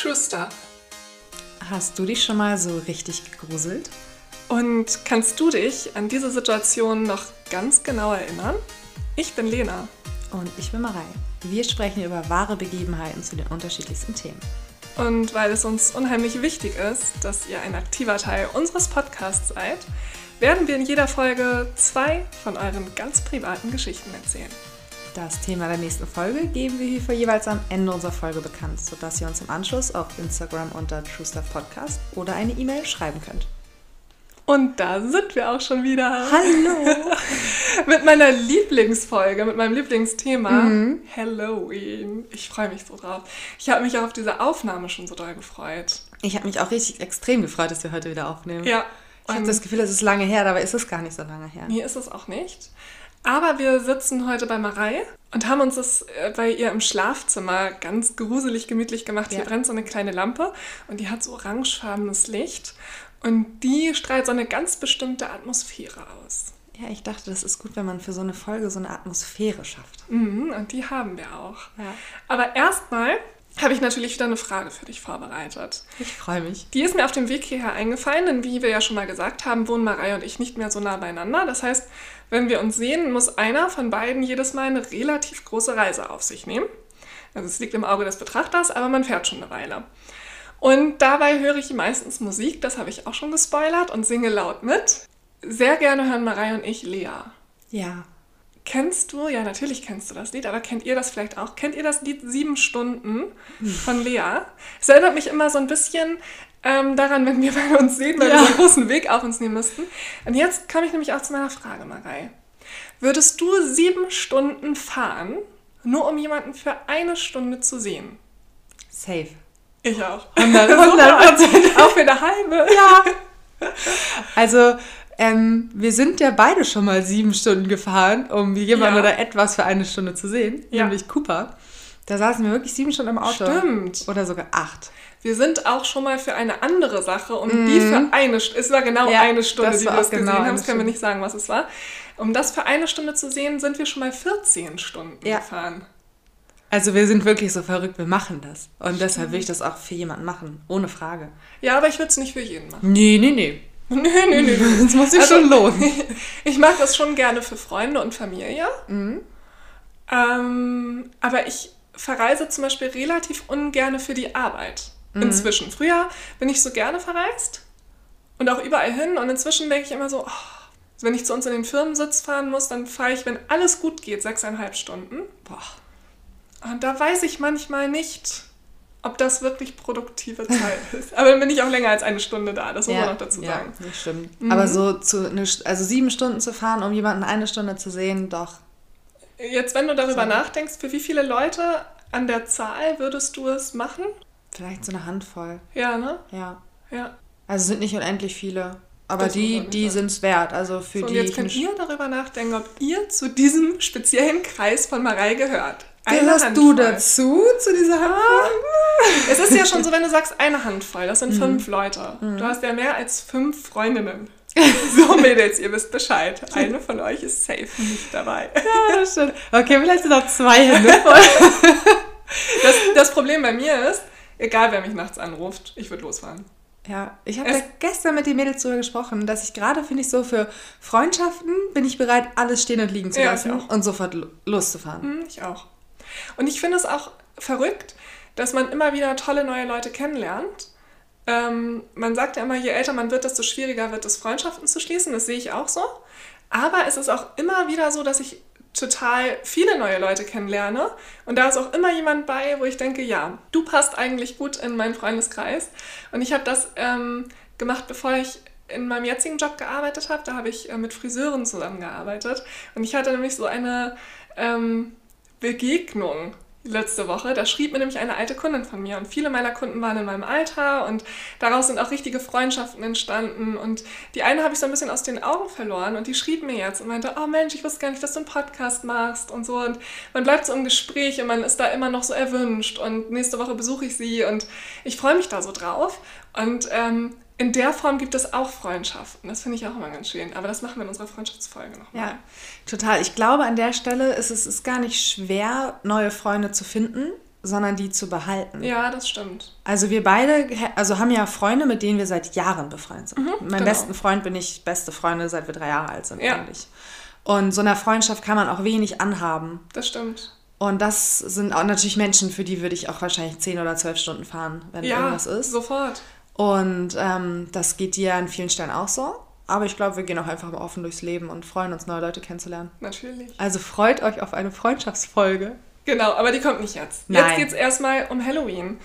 True Stuff. Hast du dich schon mal so richtig gegruselt? Und kannst du dich an diese Situation noch ganz genau erinnern? Ich bin Lena. Und ich bin Marei. Wir sprechen über wahre Begebenheiten zu den unterschiedlichsten Themen. Und weil es uns unheimlich wichtig ist, dass ihr ein aktiver Teil unseres Podcasts seid, werden wir in jeder Folge zwei von euren ganz privaten Geschichten erzählen. Das Thema der nächsten Folge geben wir hierfür jeweils am Ende unserer Folge bekannt, sodass ihr uns im Anschluss auf Instagram unter TrueStuff Podcast oder eine E-Mail schreiben könnt. Und da sind wir auch schon wieder. Hallo! mit meiner Lieblingsfolge, mit meinem Lieblingsthema mhm. Halloween. Ich freue mich so drauf. Ich habe mich auch auf diese Aufnahme schon so doll gefreut. Ich habe mich auch richtig extrem gefreut, dass wir heute wieder aufnehmen. Ja. Ich habe das Gefühl, es ist lange her, dabei ist es gar nicht so lange her. Nee, ist es auch nicht. Aber wir sitzen heute bei Marei und haben uns das äh, bei ihr im Schlafzimmer ganz gruselig gemütlich gemacht. Ja. Hier brennt so eine kleine Lampe und die hat so orangefarbenes Licht und die strahlt so eine ganz bestimmte Atmosphäre aus. Ja, ich dachte, das ist gut, wenn man für so eine Folge so eine Atmosphäre schafft. Mhm, und die haben wir auch. Ja. Aber erstmal habe ich natürlich wieder eine Frage für dich vorbereitet. Ich freue mich. Die ist mir auf dem Weg hierher eingefallen, denn wie wir ja schon mal gesagt haben, wohnen Marei und ich nicht mehr so nah beieinander. Das heißt, wenn wir uns sehen, muss einer von beiden jedes Mal eine relativ große Reise auf sich nehmen. Also es liegt im Auge des Betrachters, aber man fährt schon eine Weile. Und dabei höre ich meistens Musik, das habe ich auch schon gespoilert, und singe laut mit. Sehr gerne hören Marei und ich Lea. Ja. Kennst du, ja, natürlich kennst du das Lied, aber kennt ihr das vielleicht auch? Kennt ihr das Lied Sieben Stunden von Lea? Es erinnert mich immer so ein bisschen ähm, daran, wenn wir bei uns sehen, weil ja. wir so einen großen Weg auf uns nehmen müssten. Und jetzt komme ich nämlich auch zu meiner Frage, Marei. Würdest du sieben Stunden fahren, nur um jemanden für eine Stunde zu sehen? Safe. Ich auch. 100 Prozent. auch für eine halbe. Ja. Also, ähm, wir sind ja beide schon mal sieben Stunden gefahren, um jemanden ja. oder etwas für eine Stunde zu sehen, ja. nämlich Cooper. Da saßen wir wirklich sieben Stunden im Auto. Stimmt. Oder sogar acht. Wir sind auch schon mal für eine andere Sache, um mm. die für eine Stunde, es war genau ja, eine Stunde, die wir es genau gesehen haben, das können wir nicht sagen, was es war. Um das für eine Stunde zu sehen, sind wir schon mal 14 Stunden gefahren. Also wir sind wirklich so verrückt, wir machen das. Und deshalb will ich das auch für jemanden machen, ohne Frage. Ja, aber ich würde es nicht für jeden machen. Nee, nee, nee. Nö, nö, nö. Das muss sich also, schon lohnen. ich mag das schon gerne für Freunde und Familie. Mhm. Ähm, aber ich verreise zum Beispiel relativ ungern für die Arbeit. Mhm. Inzwischen. Früher bin ich so gerne verreist und auch überall hin. Und inzwischen denke ich immer so, oh, wenn ich zu uns in den Firmensitz fahren muss, dann fahre ich, wenn alles gut geht, sechseinhalb Stunden. Boah. Und da weiß ich manchmal nicht, ob das wirklich produktive Zeit ist. Aber dann bin ich auch länger als eine Stunde da, das muss ja, man noch dazu sagen. Ja, das stimmt. Mhm. Aber so zu eine, also sieben Stunden zu fahren, um jemanden eine Stunde zu sehen, doch. Jetzt, wenn du darüber so. nachdenkst, für wie viele Leute an der Zahl würdest du es machen? Vielleicht so eine Handvoll. Ja, ne? Ja. Ja. Also sind nicht unendlich viele. Aber das die, die sind es wert. Also für so, die. Und jetzt könnt ihr darüber nachdenken, ob ihr zu diesem speziellen Kreis von Marei gehört. Gehörst Handvoll. du dazu, zu dieser Handvoll? Ah. Es ist ja schon so, wenn du sagst, eine Handvoll, das sind mhm. fünf Leute. Mhm. Du hast ja mehr als fünf Freundinnen. So, Mädels, ihr wisst Bescheid. Eine von euch ist safe nicht dabei. Ja, das stimmt. Okay, vielleicht sind auch zwei Hände voll. Das, das Problem bei mir ist, egal wer mich nachts anruft, ich würde losfahren. Ja, ich habe gestern mit den Mädels darüber gesprochen, dass ich gerade, finde ich, so für Freundschaften bin ich bereit, alles stehen und liegen zu lassen ja, und sofort loszufahren. Hm, ich auch. Und ich finde es auch verrückt, dass man immer wieder tolle neue Leute kennenlernt. Ähm, man sagt ja immer, je älter man wird, desto schwieriger wird es, Freundschaften zu schließen. Das sehe ich auch so. Aber es ist auch immer wieder so, dass ich total viele neue Leute kennenlerne. Und da ist auch immer jemand bei, wo ich denke, ja, du passt eigentlich gut in meinen Freundeskreis. Und ich habe das ähm, gemacht, bevor ich in meinem jetzigen Job gearbeitet habe. Da habe ich äh, mit Friseuren zusammengearbeitet. Und ich hatte nämlich so eine ähm, Begegnung letzte Woche. Da schrieb mir nämlich eine alte Kundin von mir. Und viele meiner Kunden waren in meinem Alter und daraus sind auch richtige Freundschaften entstanden. Und die eine habe ich so ein bisschen aus den Augen verloren und die schrieb mir jetzt und meinte, oh Mensch, ich wusste gar nicht, dass du einen Podcast machst und so. Und man bleibt so im Gespräch und man ist da immer noch so erwünscht. Und nächste Woche besuche ich sie und ich freue mich da so drauf. Und ähm, in der Form gibt es auch Freundschaften. Das finde ich auch immer ganz schön. Aber das machen wir in unserer Freundschaftsfolge nochmal. Ja, total. Ich glaube, an der Stelle ist es ist gar nicht schwer, neue Freunde zu finden. sondern die zu behalten. Ja, das stimmt. Also wir beide, also haben ja Freunde, mit denen wir seit Jahren befreundet sind. Mhm, mit meinem genau. besten Freund bin ich beste Freunde, seit wir drei Jahre alt sind ja. eigentlich. Und so einer Freundschaft kann man auch wenig anhaben. Das stimmt. Und das sind auch natürlich Menschen, für die würde ich auch wahrscheinlich zehn oder zwölf Stunden fahren, wenn ja, irgendwas ist. sofort. Und ähm, das geht dir an vielen Stellen auch so. Aber ich glaube, wir gehen auch einfach mal offen durchs Leben und freuen uns, neue Leute kennenzulernen. Natürlich. Also freut euch auf eine Freundschaftsfolge. Genau, aber die kommt nicht jetzt. Nein. Jetzt geht es erstmal um Halloween.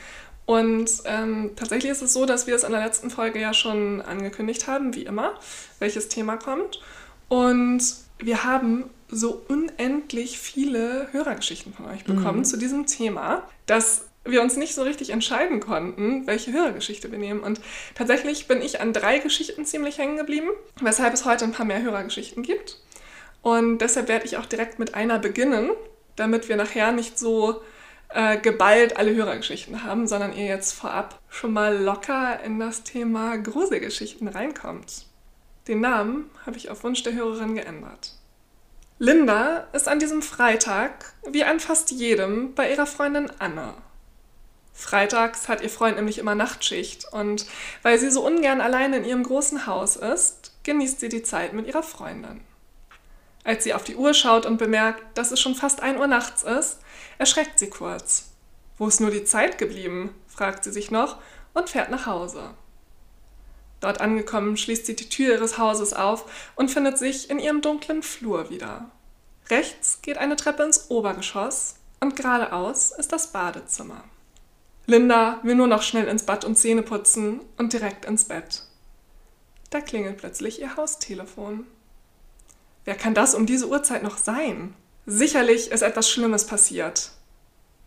Und ähm, tatsächlich ist es so, dass wir es in der letzten Folge ja schon angekündigt haben, wie immer, welches Thema kommt. Und wir haben so unendlich viele Hörergeschichten von euch bekommen mhm. zu diesem Thema, dass wir uns nicht so richtig entscheiden konnten, welche Hörergeschichte wir nehmen. Und tatsächlich bin ich an drei Geschichten ziemlich hängen geblieben, weshalb es heute ein paar mehr Hörergeschichten gibt. Und deshalb werde ich auch direkt mit einer beginnen, damit wir nachher nicht so äh, geballt alle Hörergeschichten haben, sondern ihr jetzt vorab schon mal locker in das Thema Gruselgeschichten reinkommt. Den Namen habe ich auf Wunsch der Hörerin geändert. Linda ist an diesem Freitag, wie an fast jedem, bei ihrer Freundin Anne. Freitags hat ihr Freund nämlich immer Nachtschicht und weil sie so ungern allein in ihrem großen Haus ist, genießt sie die Zeit mit ihrer Freundin. Als sie auf die Uhr schaut und bemerkt, dass es schon fast 1 Uhr nachts ist, erschreckt sie kurz. Wo ist nur die Zeit geblieben? fragt sie sich noch und fährt nach Hause. Dort angekommen schließt sie die Tür ihres Hauses auf und findet sich in ihrem dunklen Flur wieder. Rechts geht eine Treppe ins Obergeschoss und geradeaus ist das Badezimmer. Linda will nur noch schnell ins Bad und Zähne putzen und direkt ins Bett. Da klingelt plötzlich ihr Haustelefon. Wer kann das um diese Uhrzeit noch sein? Sicherlich ist etwas Schlimmes passiert.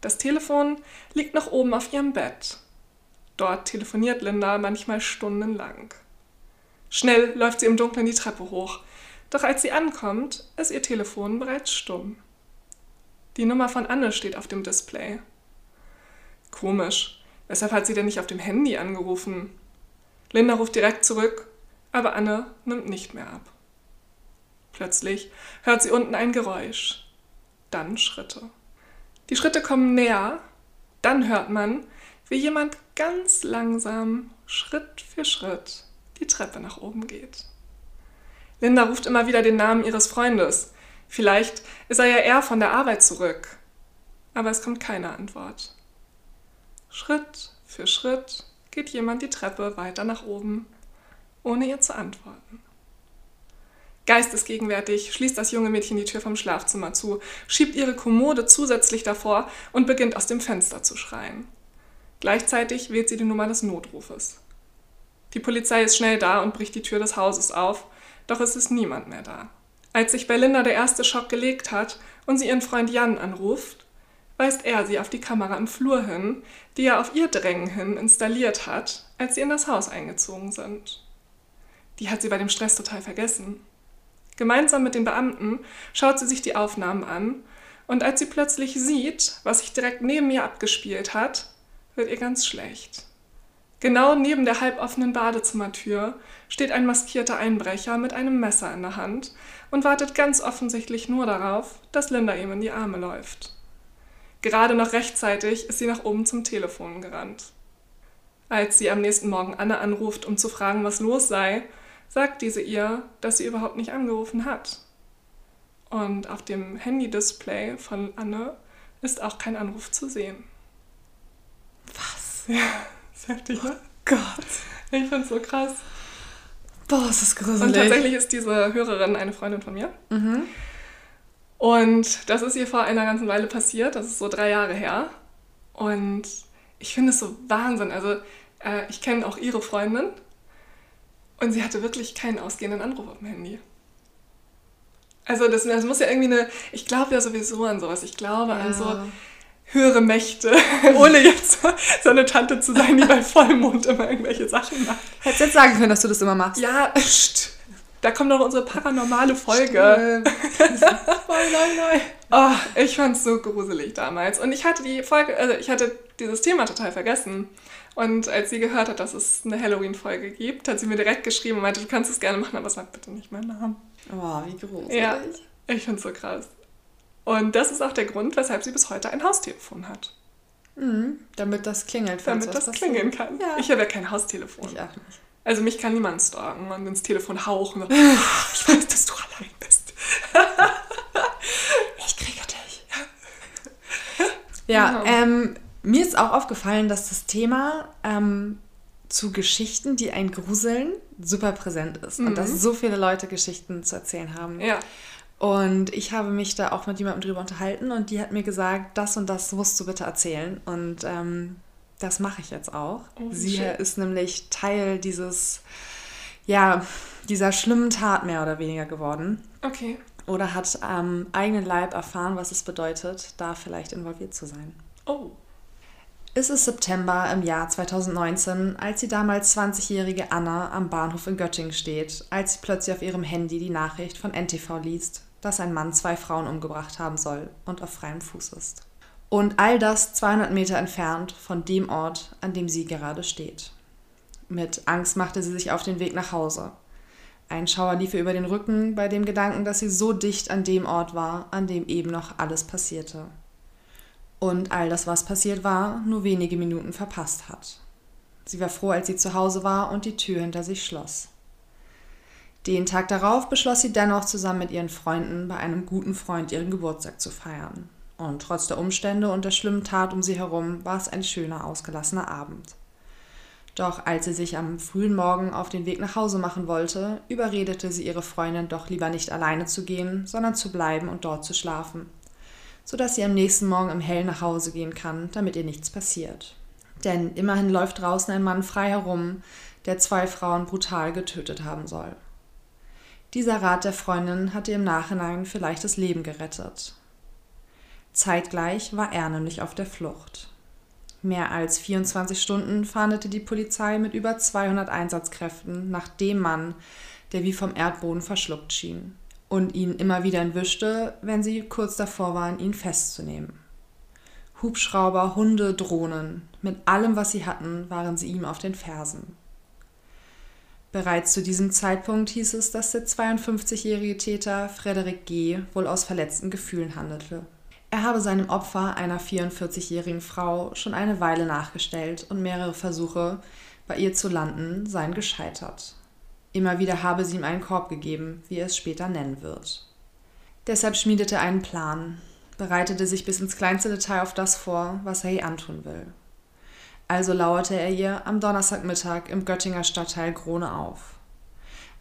Das Telefon liegt noch oben auf ihrem Bett. Dort telefoniert Linda manchmal stundenlang. Schnell läuft sie im Dunkeln die Treppe hoch, doch als sie ankommt, ist ihr Telefon bereits stumm. Die Nummer von Anne steht auf dem Display. Komisch, weshalb hat sie denn nicht auf dem Handy angerufen? Linda ruft direkt zurück, aber Anne nimmt nicht mehr ab. Plötzlich hört sie unten ein Geräusch, dann Schritte. Die Schritte kommen näher, dann hört man, wie jemand ganz langsam, Schritt für Schritt, die Treppe nach oben geht. Linda ruft immer wieder den Namen ihres Freundes. Vielleicht ist er ja eher von der Arbeit zurück. Aber es kommt keine Antwort. Schritt für Schritt geht jemand die Treppe weiter nach oben, ohne ihr zu antworten. Geistesgegenwärtig schließt das junge Mädchen die Tür vom Schlafzimmer zu, schiebt ihre Kommode zusätzlich davor und beginnt aus dem Fenster zu schreien. Gleichzeitig wählt sie die Nummer des Notrufes. Die Polizei ist schnell da und bricht die Tür des Hauses auf, doch es ist niemand mehr da. Als sich bei Linda der erste Schock gelegt hat und sie ihren Freund Jan anruft, weist er sie auf die Kamera im Flur hin, die er auf ihr Drängen hin installiert hat, als sie in das Haus eingezogen sind. Die hat sie bei dem Stress total vergessen. Gemeinsam mit den Beamten schaut sie sich die Aufnahmen an und als sie plötzlich sieht, was sich direkt neben ihr abgespielt hat, wird ihr ganz schlecht. Genau neben der halboffenen Badezimmertür steht ein maskierter Einbrecher mit einem Messer in der Hand und wartet ganz offensichtlich nur darauf, dass Linda ihm in die Arme läuft. Gerade noch rechtzeitig ist sie nach oben zum Telefon gerannt. Als sie am nächsten Morgen Anne anruft, um zu fragen, was los sei, sagt diese ihr, dass sie überhaupt nicht angerufen hat. Und auf dem Handy-Display von Anne ist auch kein Anruf zu sehen. Was? Ja, ist heftig, ne? Oh Gott. Ich find's so krass. Boah, ist das gruselig. Und tatsächlich ist diese Hörerin eine Freundin von mir. Mhm. Und das ist ihr vor einer ganzen Weile passiert. Das ist so drei Jahre her. Und ich finde es so Wahnsinn. Also, äh, ich kenne auch ihre Freundin. Und sie hatte wirklich keinen ausgehenden Anruf auf dem Handy. Also, das, das muss ja irgendwie eine. Ich glaube ja sowieso an sowas. Ich glaube ja. an so höhere Mächte, ohne jetzt so eine Tante zu sein, die bei Vollmond immer irgendwelche Sachen macht. Hättest du jetzt sagen können, dass du das immer machst. Ja, pst. Da kommt noch unsere paranormale Folge. oh, ich fand es so gruselig damals. Und ich hatte die Folge, also ich hatte dieses Thema total vergessen. Und als sie gehört hat, dass es eine Halloween-Folge gibt, hat sie mir direkt geschrieben und meinte, du kannst es gerne machen, aber sag bitte nicht meinen Namen. Oh, wie gruselig. Ja, ich finde es so krass. Und das ist auch der Grund, weshalb sie bis heute ein Haustelefon hat. Mhm, damit das klingelt. Damit das klingeln kann. Ja. Ich habe ja kein Haustelefon. Ich auch nicht. Also mich kann niemand stalken und ins Telefon hauchen. ich weiß, dass du allein bist. ich kriege dich. Ja, genau. ähm, mir ist auch aufgefallen, dass das Thema ähm, zu Geschichten, die einen gruseln, super präsent ist. Mhm. Und dass mhm. so viele Leute Geschichten zu erzählen haben. Ja. Und ich habe mich da auch mit jemandem drüber unterhalten und die hat mir gesagt, das und das musst du bitte erzählen. Und ähm, das mache ich jetzt auch. Oh, Sie schön. ist nämlich Teil dieses, ja, dieser schlimmen Tat mehr oder weniger geworden. Okay. Oder hat am ähm, eigenen Leib erfahren, was es bedeutet, da vielleicht involviert zu sein. Oh. Es ist September im Jahr 2019, als die damals 20-jährige Anna am Bahnhof in Göttingen steht, als sie plötzlich auf ihrem Handy die Nachricht von NTV liest, dass ein Mann zwei Frauen umgebracht haben soll und auf freiem Fuß ist. Und all das 200 Meter entfernt von dem Ort, an dem sie gerade steht. Mit Angst machte sie sich auf den Weg nach Hause. Ein Schauer lief ihr über den Rücken bei dem Gedanken, dass sie so dicht an dem Ort war, an dem eben noch alles passierte und all das, was passiert war, nur wenige Minuten verpasst hat. Sie war froh, als sie zu Hause war und die Tür hinter sich schloss. Den Tag darauf beschloss sie dennoch zusammen mit ihren Freunden bei einem guten Freund ihren Geburtstag zu feiern. Und trotz der Umstände und der schlimmen Tat um sie herum war es ein schöner, ausgelassener Abend. Doch als sie sich am frühen Morgen auf den Weg nach Hause machen wollte, überredete sie ihre Freundin doch lieber nicht alleine zu gehen, sondern zu bleiben und dort zu schlafen sodass sie am nächsten Morgen im Hell nach Hause gehen kann, damit ihr nichts passiert. Denn immerhin läuft draußen ein Mann frei herum, der zwei Frauen brutal getötet haben soll. Dieser Rat der Freundin hat ihr im Nachhinein vielleicht das Leben gerettet. Zeitgleich war er nämlich auf der Flucht. Mehr als 24 Stunden fahndete die Polizei mit über 200 Einsatzkräften nach dem Mann, der wie vom Erdboden verschluckt schien und ihn immer wieder entwischte, wenn sie kurz davor waren, ihn festzunehmen. Hubschrauber, Hunde, Drohnen, mit allem, was sie hatten, waren sie ihm auf den Fersen. Bereits zu diesem Zeitpunkt hieß es, dass der 52-jährige Täter Frederik G. wohl aus verletzten Gefühlen handelte. Er habe seinem Opfer, einer 44-jährigen Frau, schon eine Weile nachgestellt und mehrere Versuche, bei ihr zu landen, seien gescheitert. Immer wieder habe sie ihm einen Korb gegeben, wie er es später nennen wird. Deshalb schmiedete er einen Plan, bereitete sich bis ins kleinste Detail auf das vor, was er ihr antun will. Also lauerte er ihr am Donnerstagmittag im Göttinger Stadtteil Krone auf.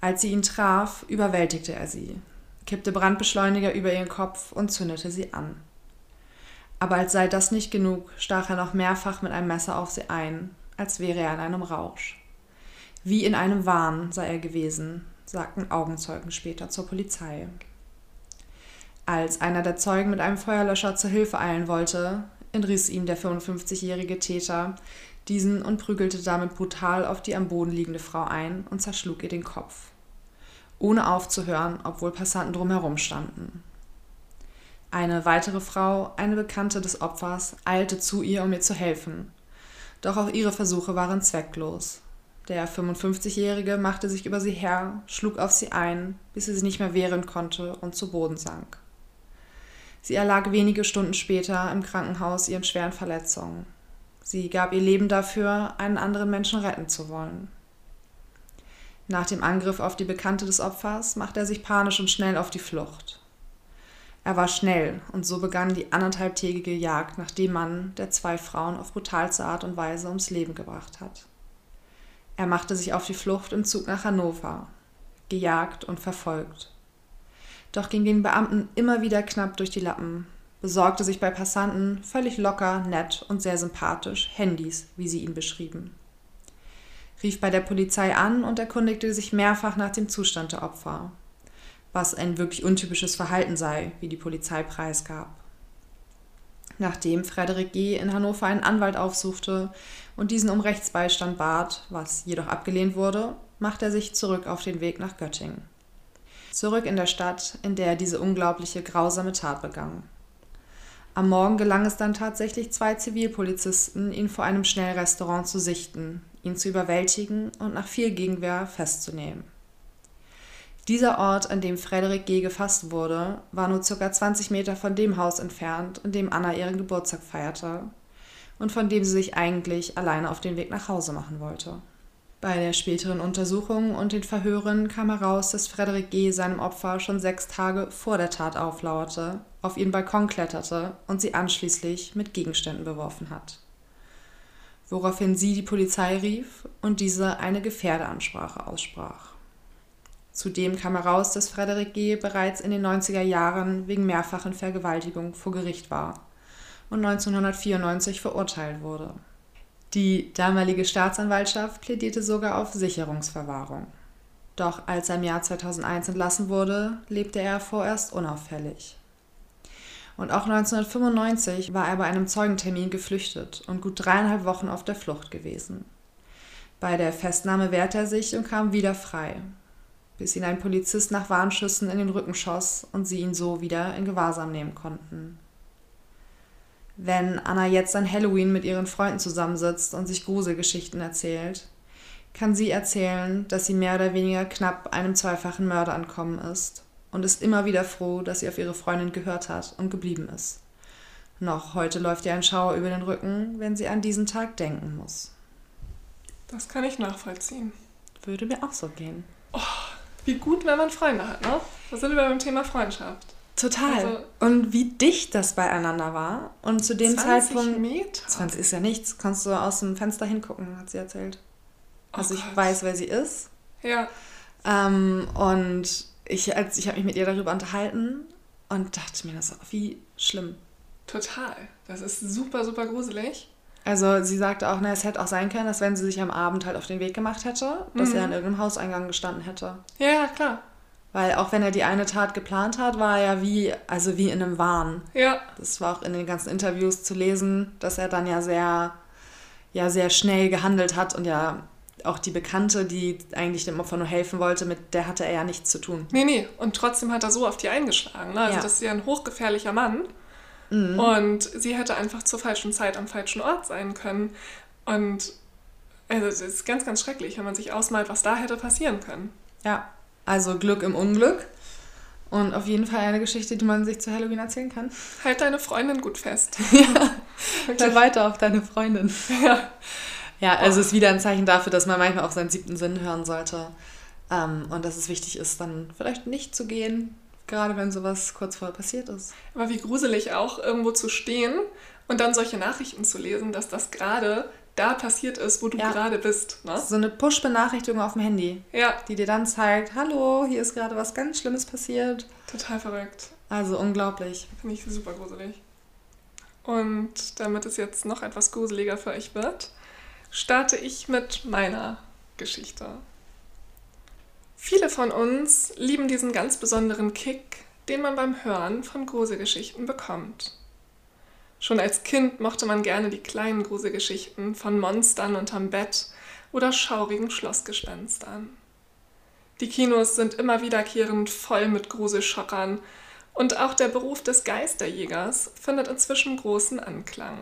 Als sie ihn traf, überwältigte er sie, kippte Brandbeschleuniger über ihren Kopf und zündete sie an. Aber als sei das nicht genug, stach er noch mehrfach mit einem Messer auf sie ein, als wäre er in einem Rausch. Wie in einem Wahn sei er gewesen, sagten Augenzeugen später zur Polizei. Als einer der Zeugen mit einem Feuerlöscher zur Hilfe eilen wollte, entriss ihm der 55-jährige Täter diesen und prügelte damit brutal auf die am Boden liegende Frau ein und zerschlug ihr den Kopf. Ohne aufzuhören, obwohl Passanten drumherum standen. Eine weitere Frau, eine Bekannte des Opfers, eilte zu ihr, um ihr zu helfen. Doch auch ihre Versuche waren zwecklos. Der 55-Jährige machte sich über sie her, schlug auf sie ein, bis sie sich nicht mehr wehren konnte und zu Boden sank. Sie erlag wenige Stunden später im Krankenhaus ihren schweren Verletzungen. Sie gab ihr Leben dafür, einen anderen Menschen retten zu wollen. Nach dem Angriff auf die Bekannte des Opfers machte er sich panisch und schnell auf die Flucht. Er war schnell und so begann die anderthalbtägige Jagd nach dem Mann, der zwei Frauen auf brutalste Art und Weise ums Leben gebracht hat. Er machte sich auf die Flucht im Zug nach Hannover, gejagt und verfolgt. Doch ging den Beamten immer wieder knapp durch die Lappen, besorgte sich bei Passanten völlig locker, nett und sehr sympathisch Handys, wie sie ihn beschrieben. Rief bei der Polizei an und erkundigte sich mehrfach nach dem Zustand der Opfer, was ein wirklich untypisches Verhalten sei, wie die Polizei preisgab. Nachdem Frederik G. in Hannover einen Anwalt aufsuchte und diesen um Rechtsbeistand bat, was jedoch abgelehnt wurde, machte er sich zurück auf den Weg nach Göttingen. Zurück in der Stadt, in der er diese unglaubliche, grausame Tat begangen. Am Morgen gelang es dann tatsächlich zwei Zivilpolizisten, ihn vor einem Schnellrestaurant zu sichten, ihn zu überwältigen und nach viel Gegenwehr festzunehmen. Dieser Ort, an dem Frederik G. gefasst wurde, war nur ca. 20 Meter von dem Haus entfernt, in dem Anna ihren Geburtstag feierte und von dem sie sich eigentlich alleine auf den Weg nach Hause machen wollte. Bei der späteren Untersuchung und den Verhören kam heraus, dass Frederik G. seinem Opfer schon sechs Tage vor der Tat auflauerte, auf ihren Balkon kletterte und sie anschließend mit Gegenständen beworfen hat. Woraufhin sie die Polizei rief und diese eine Gefährdeansprache aussprach. Zudem kam heraus, dass Frederik G. bereits in den 90er Jahren wegen mehrfachen Vergewaltigung vor Gericht war und 1994 verurteilt wurde. Die damalige Staatsanwaltschaft plädierte sogar auf Sicherungsverwahrung. Doch als er im Jahr 2001 entlassen wurde, lebte er vorerst unauffällig. Und auch 1995 war er bei einem Zeugentermin geflüchtet und gut dreieinhalb Wochen auf der Flucht gewesen. Bei der Festnahme wehrte er sich und kam wieder frei, bis ihn ein Polizist nach Warnschüssen in den Rücken schoss und sie ihn so wieder in Gewahrsam nehmen konnten. Wenn Anna jetzt an Halloween mit ihren Freunden zusammensitzt und sich Gruselgeschichten erzählt, kann sie erzählen, dass sie mehr oder weniger knapp einem zweifachen Mörder ankommen ist und ist immer wieder froh, dass sie auf ihre Freundin gehört hat und geblieben ist. Noch heute läuft ihr ein Schauer über den Rücken, wenn sie an diesen Tag denken muss. Das kann ich nachvollziehen. Würde mir auch so gehen. Oh, wie gut, wenn man Freunde hat, ne? Da sind wir beim Thema Freundschaft. Total. Also, und wie dicht das beieinander war. Und zu dem 20 Zeitpunkt. Meter? 20 ist ja nichts. Kannst du aus dem Fenster hingucken, hat sie erzählt. Oh also oh ich weiß, wer sie ist. Ja. Ähm, und ich, als, ich habe mich mit ihr darüber unterhalten und dachte mir, das ist wie schlimm. Total. Das ist super, super gruselig. Also sie sagte auch, na, es hätte auch sein können, dass wenn sie sich am Abend halt auf den Weg gemacht hätte, dass mhm. er an irgendeinem Hauseingang gestanden hätte. Ja, klar. Weil auch wenn er die eine Tat geplant hat, war er ja wie, also wie in einem Wahn. Ja. Das war auch in den ganzen Interviews zu lesen, dass er dann ja sehr, ja, sehr schnell gehandelt hat und ja auch die Bekannte, die eigentlich dem Opfer nur helfen wollte, mit der hatte er ja nichts zu tun. Nee, nee. Und trotzdem hat er so auf die eingeschlagen. Ne? Also ja. das ist ja ein hochgefährlicher Mann. Mhm. Und sie hätte einfach zur falschen Zeit am falschen Ort sein können. Und also es ist ganz, ganz schrecklich, wenn man sich ausmalt, was da hätte passieren können. Ja. Also Glück im Unglück. Und auf jeden Fall eine Geschichte, die man sich zu Halloween erzählen kann. Halt deine Freundin gut fest. ja. Hör weiter auf deine Freundin. Ja. Ja, also es ist wieder ein Zeichen dafür, dass man manchmal auch seinen siebten Sinn hören sollte. Ähm, und dass es wichtig ist, dann vielleicht nicht zu gehen, gerade wenn sowas kurz vorher passiert ist. Aber wie gruselig auch, irgendwo zu stehen und dann solche Nachrichten zu lesen, dass das gerade da passiert ist, wo du ja. gerade bist. Ne? So eine Push-Benachrichtigung auf dem Handy. Ja. Die dir dann zeigt, hallo, hier ist gerade was ganz Schlimmes passiert. Total verrückt. Also unglaublich. Finde ich super gruselig. Und damit es jetzt noch etwas gruseliger für euch wird, starte ich mit meiner Geschichte. Viele von uns lieben diesen ganz besonderen Kick, den man beim Hören von Gruselgeschichten bekommt. Schon als Kind mochte man gerne die kleinen Gruselgeschichten von Monstern unterm Bett oder schaurigen Schlossgespenstern. Die Kinos sind immer wiederkehrend voll mit Gruselschockern und auch der Beruf des Geisterjägers findet inzwischen großen Anklang.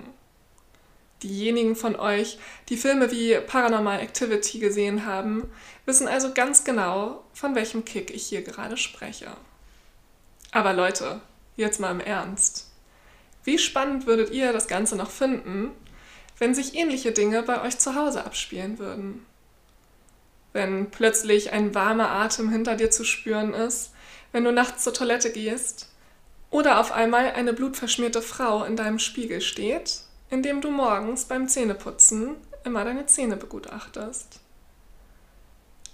Diejenigen von euch, die Filme wie Paranormal Activity gesehen haben, wissen also ganz genau, von welchem Kick ich hier gerade spreche. Aber Leute, jetzt mal im Ernst. Wie spannend würdet ihr das Ganze noch finden, wenn sich ähnliche Dinge bei euch zu Hause abspielen würden? Wenn plötzlich ein warmer Atem hinter dir zu spüren ist, wenn du nachts zur Toilette gehst oder auf einmal eine blutverschmierte Frau in deinem Spiegel steht, indem du morgens beim Zähneputzen immer deine Zähne begutachtest.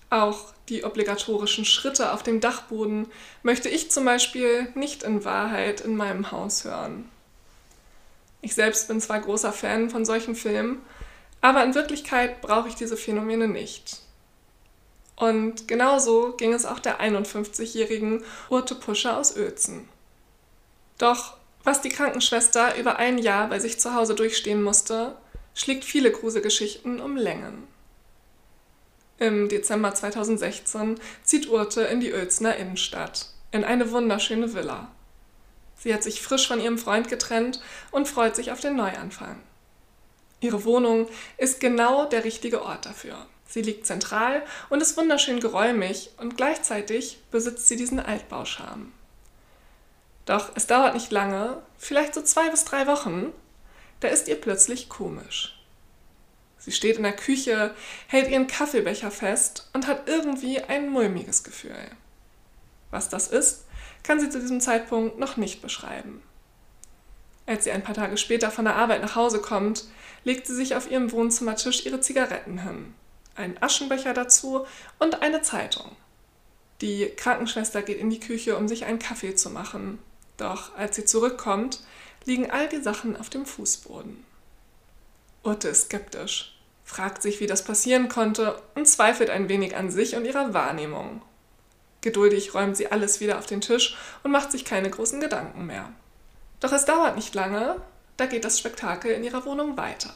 Auch die obligatorischen Schritte auf dem Dachboden möchte ich zum Beispiel nicht in Wahrheit in meinem Haus hören. Ich selbst bin zwar großer Fan von solchen Filmen, aber in Wirklichkeit brauche ich diese Phänomene nicht. Und genauso ging es auch der 51-jährigen Urte Puscher aus Uelzen. Doch was die Krankenschwester über ein Jahr bei sich zu Hause durchstehen musste, schlägt viele Gruselgeschichten um Längen. Im Dezember 2016 zieht Urte in die Uelzener Innenstadt, in eine wunderschöne Villa. Sie hat sich frisch von ihrem Freund getrennt und freut sich auf den Neuanfang. Ihre Wohnung ist genau der richtige Ort dafür. Sie liegt zentral und ist wunderschön geräumig und gleichzeitig besitzt sie diesen Altbauscharme. Doch es dauert nicht lange, vielleicht so zwei bis drei Wochen, da ist ihr plötzlich komisch. Sie steht in der Küche, hält ihren Kaffeebecher fest und hat irgendwie ein mulmiges Gefühl. Was das ist, kann sie zu diesem Zeitpunkt noch nicht beschreiben. Als sie ein paar Tage später von der Arbeit nach Hause kommt, legt sie sich auf ihrem Wohnzimmertisch ihre Zigaretten hin, einen Aschenbecher dazu und eine Zeitung. Die Krankenschwester geht in die Küche, um sich einen Kaffee zu machen. Doch als sie zurückkommt, liegen all die Sachen auf dem Fußboden. Urte ist skeptisch, fragt sich, wie das passieren konnte und zweifelt ein wenig an sich und ihrer Wahrnehmung. Geduldig räumt sie alles wieder auf den Tisch und macht sich keine großen Gedanken mehr. Doch es dauert nicht lange, da geht das Spektakel in ihrer Wohnung weiter.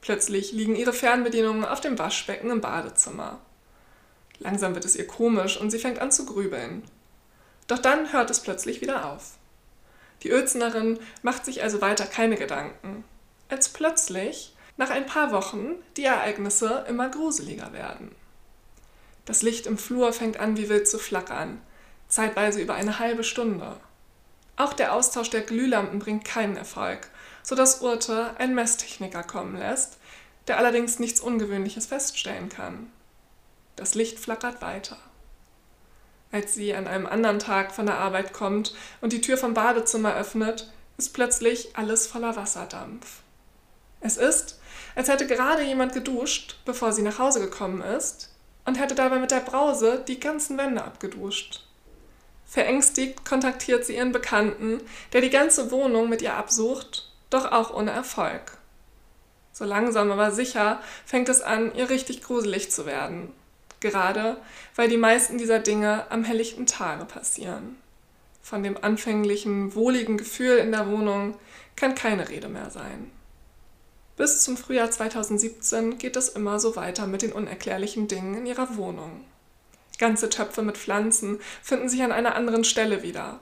Plötzlich liegen ihre Fernbedienungen auf dem Waschbecken im Badezimmer. Langsam wird es ihr komisch und sie fängt an zu grübeln. Doch dann hört es plötzlich wieder auf. Die Uelzenerin macht sich also weiter keine Gedanken, als plötzlich, nach ein paar Wochen, die Ereignisse immer gruseliger werden. Das Licht im Flur fängt an wie wild zu flackern, zeitweise über eine halbe Stunde. Auch der Austausch der Glühlampen bringt keinen Erfolg, sodass Urte einen Messtechniker kommen lässt, der allerdings nichts Ungewöhnliches feststellen kann. Das Licht flackert weiter. Als sie an einem anderen Tag von der Arbeit kommt und die Tür vom Badezimmer öffnet, ist plötzlich alles voller Wasserdampf. Es ist, als hätte gerade jemand geduscht, bevor sie nach Hause gekommen ist, und hätte dabei mit der Brause die ganzen Wände abgeduscht. Verängstigt kontaktiert sie ihren Bekannten, der die ganze Wohnung mit ihr absucht, doch auch ohne Erfolg. So langsam aber sicher fängt es an, ihr richtig gruselig zu werden. Gerade weil die meisten dieser Dinge am helllichten Tage passieren. Von dem anfänglichen, wohligen Gefühl in der Wohnung kann keine Rede mehr sein. Bis zum Frühjahr 2017 geht es immer so weiter mit den unerklärlichen Dingen in ihrer Wohnung. Ganze Töpfe mit Pflanzen finden sich an einer anderen Stelle wieder.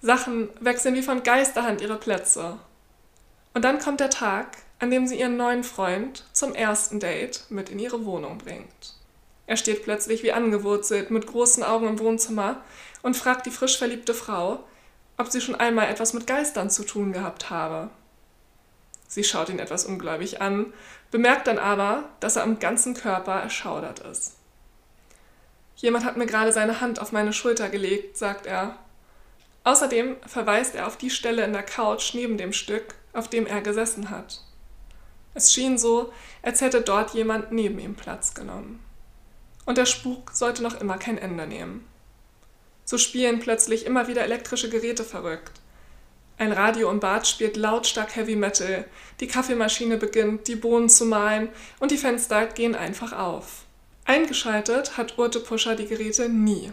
Sachen wechseln wie von Geisterhand ihre Plätze. Und dann kommt der Tag, an dem sie ihren neuen Freund zum ersten Date mit in ihre Wohnung bringt. Er steht plötzlich wie angewurzelt mit großen Augen im Wohnzimmer und fragt die frisch verliebte Frau, ob sie schon einmal etwas mit Geistern zu tun gehabt habe. Sie schaut ihn etwas ungläubig an, bemerkt dann aber, dass er am ganzen Körper erschaudert ist. Jemand hat mir gerade seine Hand auf meine Schulter gelegt, sagt er. Außerdem verweist er auf die Stelle in der Couch neben dem Stück, auf dem er gesessen hat. Es schien so, als hätte dort jemand neben ihm Platz genommen. Und der Spuk sollte noch immer kein Ende nehmen. So spielen plötzlich immer wieder elektrische Geräte verrückt. Ein Radio im Bad spielt lautstark Heavy Metal, die Kaffeemaschine beginnt, die Bohnen zu mahlen und die Fenster gehen einfach auf. Eingeschaltet hat Urte Puscher die Geräte nie.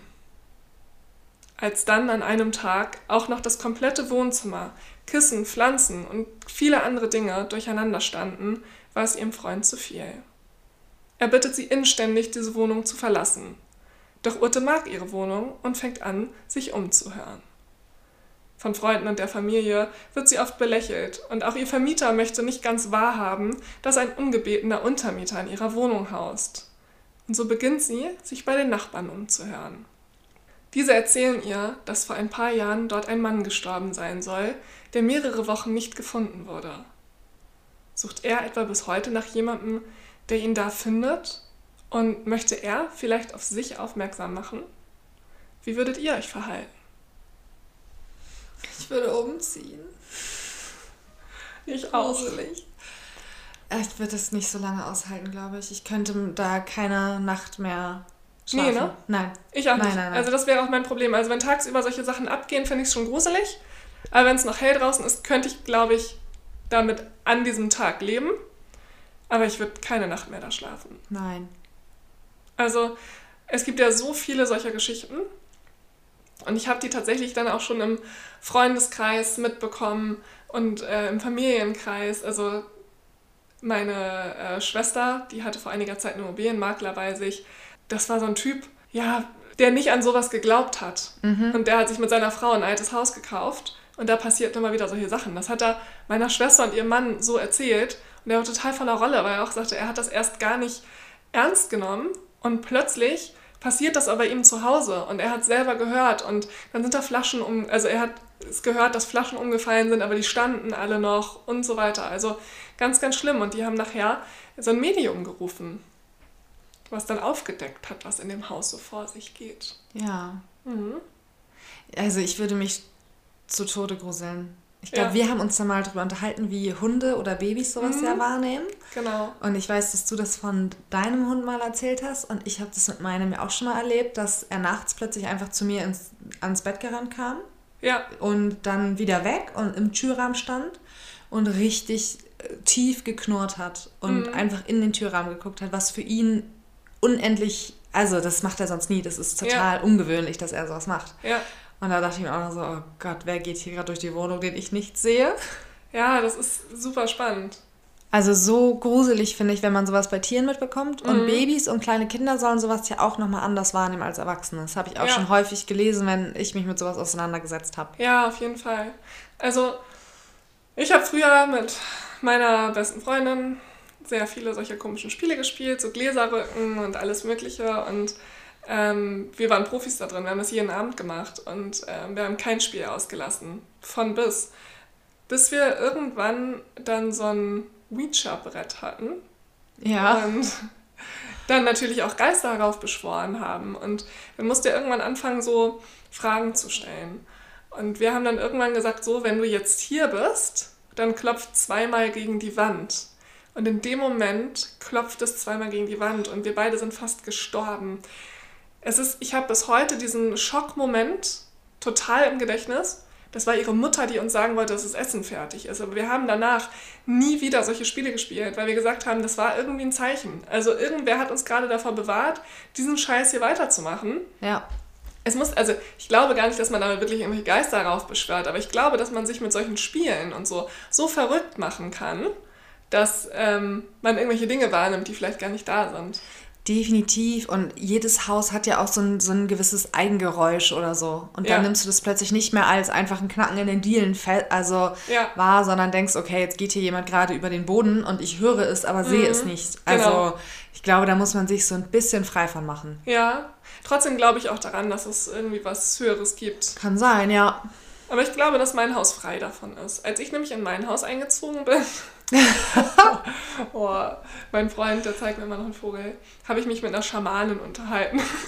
Als dann an einem Tag auch noch das komplette Wohnzimmer, Kissen, Pflanzen und viele andere Dinge durcheinander standen, war es ihrem Freund zu viel. Er bittet sie inständig, diese Wohnung zu verlassen. Doch Urte mag ihre Wohnung und fängt an, sich umzuhören. Von Freunden und der Familie wird sie oft belächelt und auch ihr Vermieter möchte nicht ganz wahrhaben, dass ein ungebetener Untermieter in ihrer Wohnung haust. Und so beginnt sie, sich bei den Nachbarn umzuhören. Diese erzählen ihr, dass vor ein paar Jahren dort ein Mann gestorben sein soll, der mehrere Wochen nicht gefunden wurde. Sucht er etwa bis heute nach jemandem, der ihn da findet? Und möchte er vielleicht auf sich aufmerksam machen? Wie würdet ihr euch verhalten? Ich würde umziehen. Ich auch. Gruselig. Ich würde es nicht so lange aushalten, glaube ich. Ich könnte da keine Nacht mehr schlafen. Nee, ne? Nein. Ich auch nicht. Nein, nein. Also das wäre auch mein Problem. Also wenn tagsüber solche Sachen abgehen, finde ich es schon gruselig. Aber wenn es noch hell draußen ist, könnte ich, glaube ich, damit an diesem Tag leben. Aber ich würde keine Nacht mehr da schlafen. Nein. Also es gibt ja so viele solcher Geschichten. Und ich habe die tatsächlich dann auch schon im Freundeskreis mitbekommen und äh, im Familienkreis. Also meine äh, Schwester, die hatte vor einiger Zeit einen Immobilienmakler bei sich. Das war so ein Typ, ja, der nicht an sowas geglaubt hat. Mhm. Und der hat sich mit seiner Frau ein altes Haus gekauft. Und da passiert immer wieder solche Sachen. Das hat er meiner Schwester und ihrem Mann so erzählt. Und er war total voller Rolle, weil er auch sagte, er hat das erst gar nicht ernst genommen. Und plötzlich passiert das aber ihm zu Hause und er hat selber gehört und dann sind da Flaschen um, also er hat es gehört, dass Flaschen umgefallen sind, aber die standen alle noch und so weiter. Also ganz, ganz schlimm. Und die haben nachher so ein Medium gerufen, was dann aufgedeckt hat, was in dem Haus so vor sich geht. Ja. Mhm. Also ich würde mich zu Tode gruseln. Ich glaube, Ja. wir haben uns da mal drüber unterhalten, wie Hunde oder Babys sowas Mhm. ja wahrnehmen. Genau. Und ich weiß, dass du das von deinem Hund mal erzählt hast. Und ich habe das mit meinem ja auch schon mal erlebt, dass er nachts plötzlich einfach zu mir ins, ans Bett gerannt kam Ja, und dann wieder weg und im Türrahmen stand und richtig äh, tief geknurrt hat und Mhm. einfach in den Türrahmen geguckt hat, was für ihn unendlich, also das macht er sonst nie. Das ist total ungewöhnlich, dass er sowas macht. ja. Und da dachte ich mir auch noch so, oh Gott, wer geht hier gerade durch die Wohnung, den ich nicht sehe? Ja, das ist super spannend. Also so gruselig finde ich, wenn man sowas bei Tieren mitbekommt. Und Mhm. Babys und kleine Kinder sollen sowas ja auch nochmal anders wahrnehmen als Erwachsene. Das habe ich auch Ja. schon häufig gelesen, wenn ich mich mit sowas auseinandergesetzt habe. Ja, auf jeden Fall. Also, ich habe früher mit meiner besten Freundin sehr viele solche komischen Spiele gespielt, so Gläserrücken und alles Mögliche. Und ähm, wir waren Profis da drin, wir haben das jeden Abend gemacht und ähm, wir haben kein Spiel ausgelassen. Von bis. Bis wir irgendwann dann so ein Ouija-Brett hatten. Ja. Und dann natürlich auch Geister heraufbeschworen haben. Und dann musste er irgendwann anfangen, so Fragen zu stellen. Und wir haben dann irgendwann gesagt, so, wenn du jetzt hier bist, dann klopft zweimal gegen die Wand. Und in dem Moment klopft es zweimal gegen die Wand und wir beide sind fast gestorben. Es ist, ich habe bis heute diesen Schockmoment total im Gedächtnis. Das war ihre Mutter, die uns sagen wollte, dass das Essen fertig ist. Aber wir haben danach nie wieder solche Spiele gespielt, weil wir gesagt haben, das war irgendwie ein Zeichen. Also irgendwer hat uns gerade davor bewahrt, diesen Scheiß hier weiterzumachen. Ja. Es muss, also ich glaube gar nicht, dass man damit wirklich irgendwelche Geister raufbeschwört, aber ich glaube, dass man sich mit solchen Spielen und so so verrückt machen kann, dass ähm, man irgendwelche Dinge wahrnimmt, die vielleicht gar nicht da sind. Definitiv. Und jedes Haus hat ja auch so ein, so ein gewisses Eigengeräusch oder so. Und dann Ja. nimmst du das plötzlich nicht mehr als einfach ein Knacken in den Dielen also Ja. wahr, sondern denkst, okay, jetzt geht hier jemand gerade über den Boden und ich höre es, aber sehe es nicht. Also Genau. ich glaube, da muss man sich so ein bisschen frei von machen. Ja, trotzdem glaube ich auch daran, dass es irgendwie was Höheres gibt. Kann sein, ja. Aber ich glaube, dass mein Haus frei davon ist. Als ich nämlich in mein Haus eingezogen bin, oh, mein Freund, der zeigt mir immer noch einen Vogel, habe ich mich mit einer Schamanin unterhalten.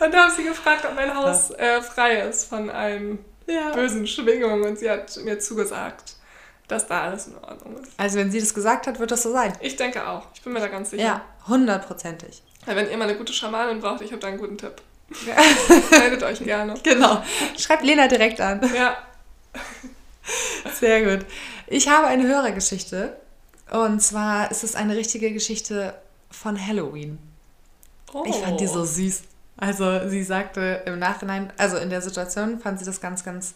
und da haben sie gefragt, ob mein Haus äh, frei ist von allen Ja. bösen Schwingungen. Und sie hat mir zugesagt, dass da alles in Ordnung ist. Also wenn sie das gesagt hat, wird das so sein. Ich denke auch. Ich bin mir da ganz sicher. Ja, hundertprozentig. Wenn ihr mal eine gute Schamanin braucht, ich habe da einen guten Tipp. Meldet euch gerne. Genau. Schreibt Lena direkt an. Ja, Sehr gut. Ich habe eine Hörergeschichte. Und zwar ist es eine richtige Geschichte von Halloween. oh. Ich fand die so süß. Also sie sagte im Nachhinein, also in der Situation fand sie das ganz, ganz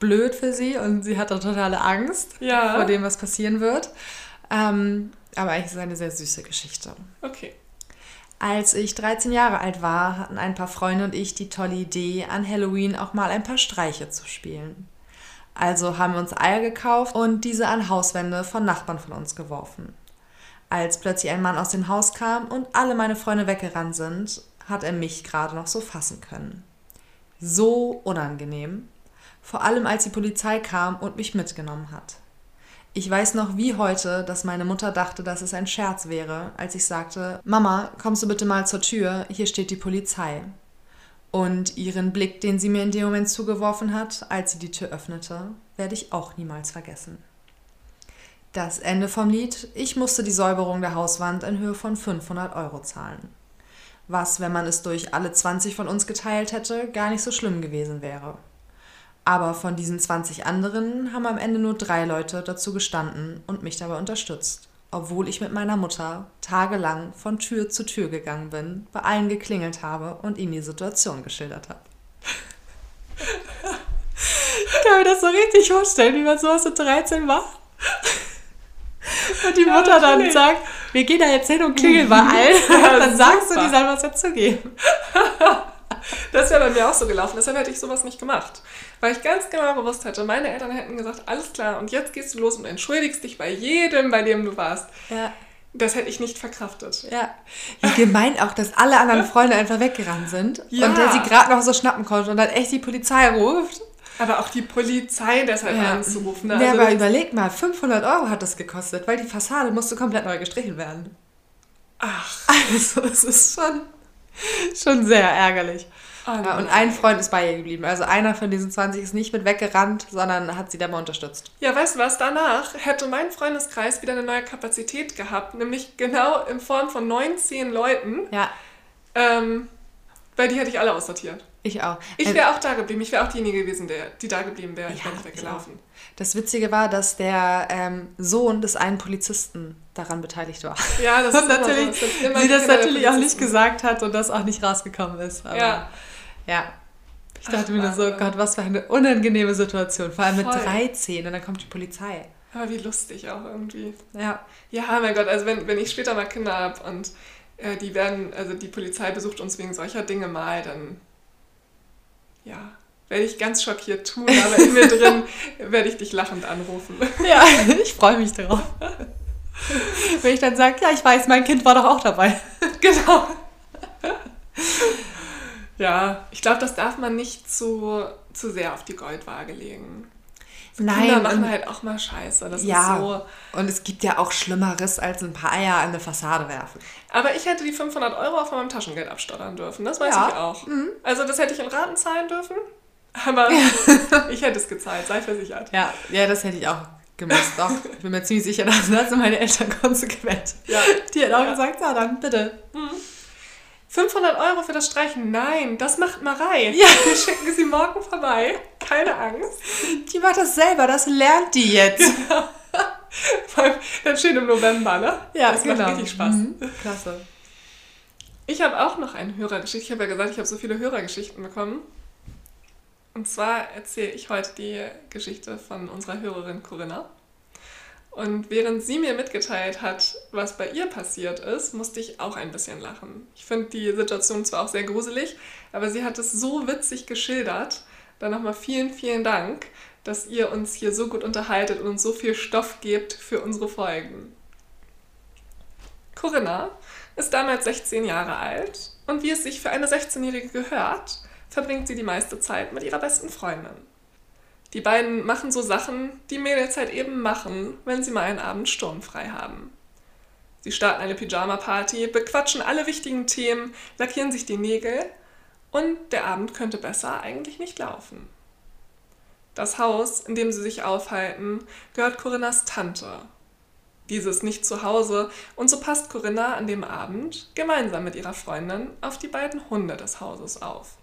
blöd für sie und sie hatte totale Angst Ja. vor dem, was passieren wird. Ähm, aber eigentlich ist es eine sehr süße Geschichte. Okay. Als ich 13 Jahre alt war, hatten ein paar Freunde und ich die tolle Idee, an Halloween auch mal ein paar Streiche zu spielen. Also haben wir uns Eier gekauft und diese an Hauswände von Nachbarn von uns geworfen. Als plötzlich ein Mann aus dem Haus kam und alle meine Freunde weggerannt sind, hat er mich gerade noch so fassen können. So unangenehm. Vor allem als die Polizei kam und mich mitgenommen hat. Ich weiß noch wie heute, dass meine Mutter dachte, dass es ein Scherz wäre, als ich sagte, Mama, kommst du bitte mal zur Tür, hier steht die Polizei. Und ihren Blick, den sie mir in dem Moment zugeworfen hat, als sie die Tür öffnete, werde ich auch niemals vergessen. Das Ende vom Lied, ich musste die Säuberung der Hauswand in Höhe von 500 Euro zahlen. Was, wenn man es durch alle 20 von uns geteilt hätte, gar nicht so schlimm gewesen wäre. Aber von diesen 20 anderen haben am Ende nur drei Leute dazu gestanden und mich dabei unterstützt. Obwohl ich mit meiner Mutter tagelang von Tür zu Tür gegangen bin, bei allen geklingelt habe und ihnen die Situation geschildert habe. Ich kann mir das so richtig vorstellen, wie man sowas mit 13 macht. Und die Ja, Mutter dann natürlich. sagt, wir gehen da jetzt hin und klingeln bei allen. Dann sagst du, super. die sollen was dazugeben. Das wäre bei mir auch so gelaufen, deshalb hätte ich sowas nicht gemacht. Weil ich ganz genau gewusst hätte, meine Eltern hätten gesagt, alles klar, und jetzt gehst du los und entschuldigst dich bei jedem, bei dem du warst. Ja. Das hätte ich nicht verkraftet. Ja. Wie gemein auch, dass alle anderen Freunde einfach weggerannt sind Ja. und der sie gerade noch so schnappen konnte und dann echt die Polizei ruft. Aber auch die Polizei deshalb anzurufen. Ne? Ja, Also aber das- überleg mal, 500 Euro hat das gekostet, weil die Fassade musste komplett neu gestrichen werden. Ach, Also es ist schon, schon sehr ärgerlich. Oh Ja, und ein Freund ist bei ihr geblieben. Also einer von diesen 20 ist nicht mit weggerannt, sondern hat sie dabei unterstützt. Ja, weißt du was? Danach hätte mein Freundeskreis wieder eine neue Kapazität gehabt, nämlich genau in Form von 19 Leuten, Ja, ähm, weil die hätte ich alle aussortiert. ich auch. Ich Äh, wäre auch da geblieben. Ich wäre auch diejenige gewesen, der, die da geblieben wäre. Ich Ja, wäre nicht ich weggelaufen. Das Witzige war, dass der ähm, Sohn des einen Polizisten daran beteiligt war. Ja, das ist natürlich, so. Das sie die das Kinder natürlich auch nicht gesagt hat und das auch nicht rausgekommen ist. Ja. Ja. Ich dachte Ach, mir nur so. Gott, was für eine unangenehme Situation. Vor allem mit Voll. 13 und dann kommt die Polizei. Aber wie lustig auch irgendwie. Ja. Ja, mein Gott, also wenn, wenn ich später mal Kinder habe und äh, die werden, also die Polizei besucht uns wegen solcher Dinge mal, dann ja, werde ich ganz schockiert tun, aber in mir drin werde ich dich lachend anrufen. Ja, ich freue mich drauf. Wenn ich dann sage, ja, ich weiß, mein Kind war doch auch dabei. genau. Ja, ich glaube, das darf man nicht zu, zu sehr auf die Goldwaage legen. Kinder machen halt auch mal Scheiße. Das ja. ist so. Und es gibt ja auch Schlimmeres, als ein paar Eier an eine Fassade werfen. Aber ich hätte die 500 Euro von meinem Taschengeld abstottern dürfen. Das weiß Ja. Mhm. ich auch. Also das hätte ich in Raten zahlen dürfen. Aber ich hätte es gezahlt, sei versichert. Ja, ja, das hätte ich auch gemusst. Doch, ich bin mir ziemlich sicher, dass das meine Eltern konsequent. Ja. Die hätten auch Ja. gesagt, ja, dann bitte. 500 Euro für das Streichen? Nein, das macht Marei. Ja. Wir schicken sie morgen vorbei. Keine Angst. Die macht das selber, das lernt die jetzt. Vor allem Dann schön im November, ne? das macht richtig Spaß. Mhm. Klasse. Ich habe auch noch eine Hörergeschichte. Ich habe ja gesagt, ich habe so viele Hörergeschichten bekommen. Und zwar erzähle ich heute die Geschichte von unserer Hörerin Corinna. Und während sie mir mitgeteilt hat, was bei ihr passiert ist, musste ich auch ein bisschen lachen. Ich finde die Situation zwar auch sehr gruselig, aber sie hat es so witzig geschildert. Dann nochmal vielen, vielen Dank, dass ihr uns hier so gut unterhaltet und uns so viel Stoff gebt für unsere Folgen. Corinna ist damals 16 Jahre alt und wie es sich für eine 16-Jährige gehört, verbringt sie die meiste Zeit mit ihrer besten Freundin. Die beiden machen so Sachen, die Mädels halt eben machen, wenn sie mal einen Abend sturmfrei haben. Sie starten eine Pyjama-Party, bequatschen alle wichtigen Themen, lackieren sich die Nägel und der Abend könnte besser eigentlich nicht laufen. Das Haus, in dem sie sich aufhalten, gehört Corinnas Tante. Diese ist nicht zu Hause und so passt Corinna an dem Abend gemeinsam mit ihrer Freundin auf die beiden Hunde des Hauses auf.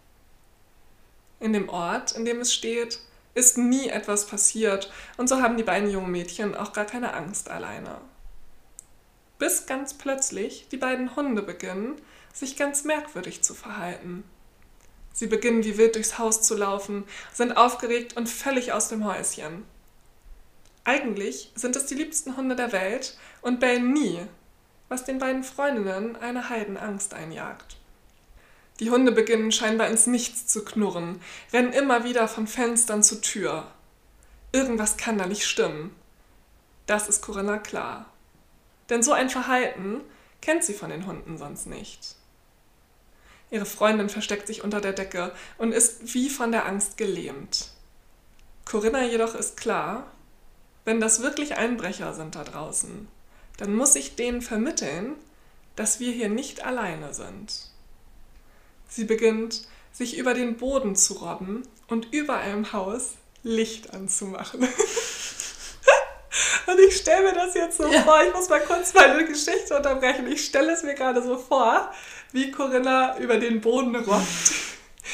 In dem Ort, in dem es steht, ist nie etwas passiert und so haben die beiden jungen Mädchen auch gar keine Angst alleine. Bis ganz plötzlich die beiden Hunde beginnen, sich ganz merkwürdig zu verhalten. Sie beginnen wie wild durchs Haus zu laufen, sind aufgeregt und völlig aus dem Häuschen. Eigentlich sind es die liebsten Hunde der Welt und bellen nie, was den beiden Freundinnen eine Heidenangst einjagt. Die Hunde beginnen scheinbar ins Nichts zu knurren, rennen immer wieder von Fenstern zur Tür. Irgendwas kann da nicht stimmen. Das ist Corinna klar. Denn so ein Verhalten kennt sie von den Hunden sonst nicht. Ihre Freundin versteckt sich unter der Decke und ist wie von der Angst gelähmt. Corinna jedoch ist klar, wenn das wirklich Einbrecher sind da draußen, dann muss ich denen vermitteln, dass wir hier nicht alleine sind. Sie beginnt, sich über den Boden zu robben und überall im Haus Licht anzumachen. und ich stelle mir das jetzt so Ja. vor, ich muss mal kurz meine Geschichte unterbrechen. Ich stelle es mir gerade so vor, wie Corinna über den Boden robbt.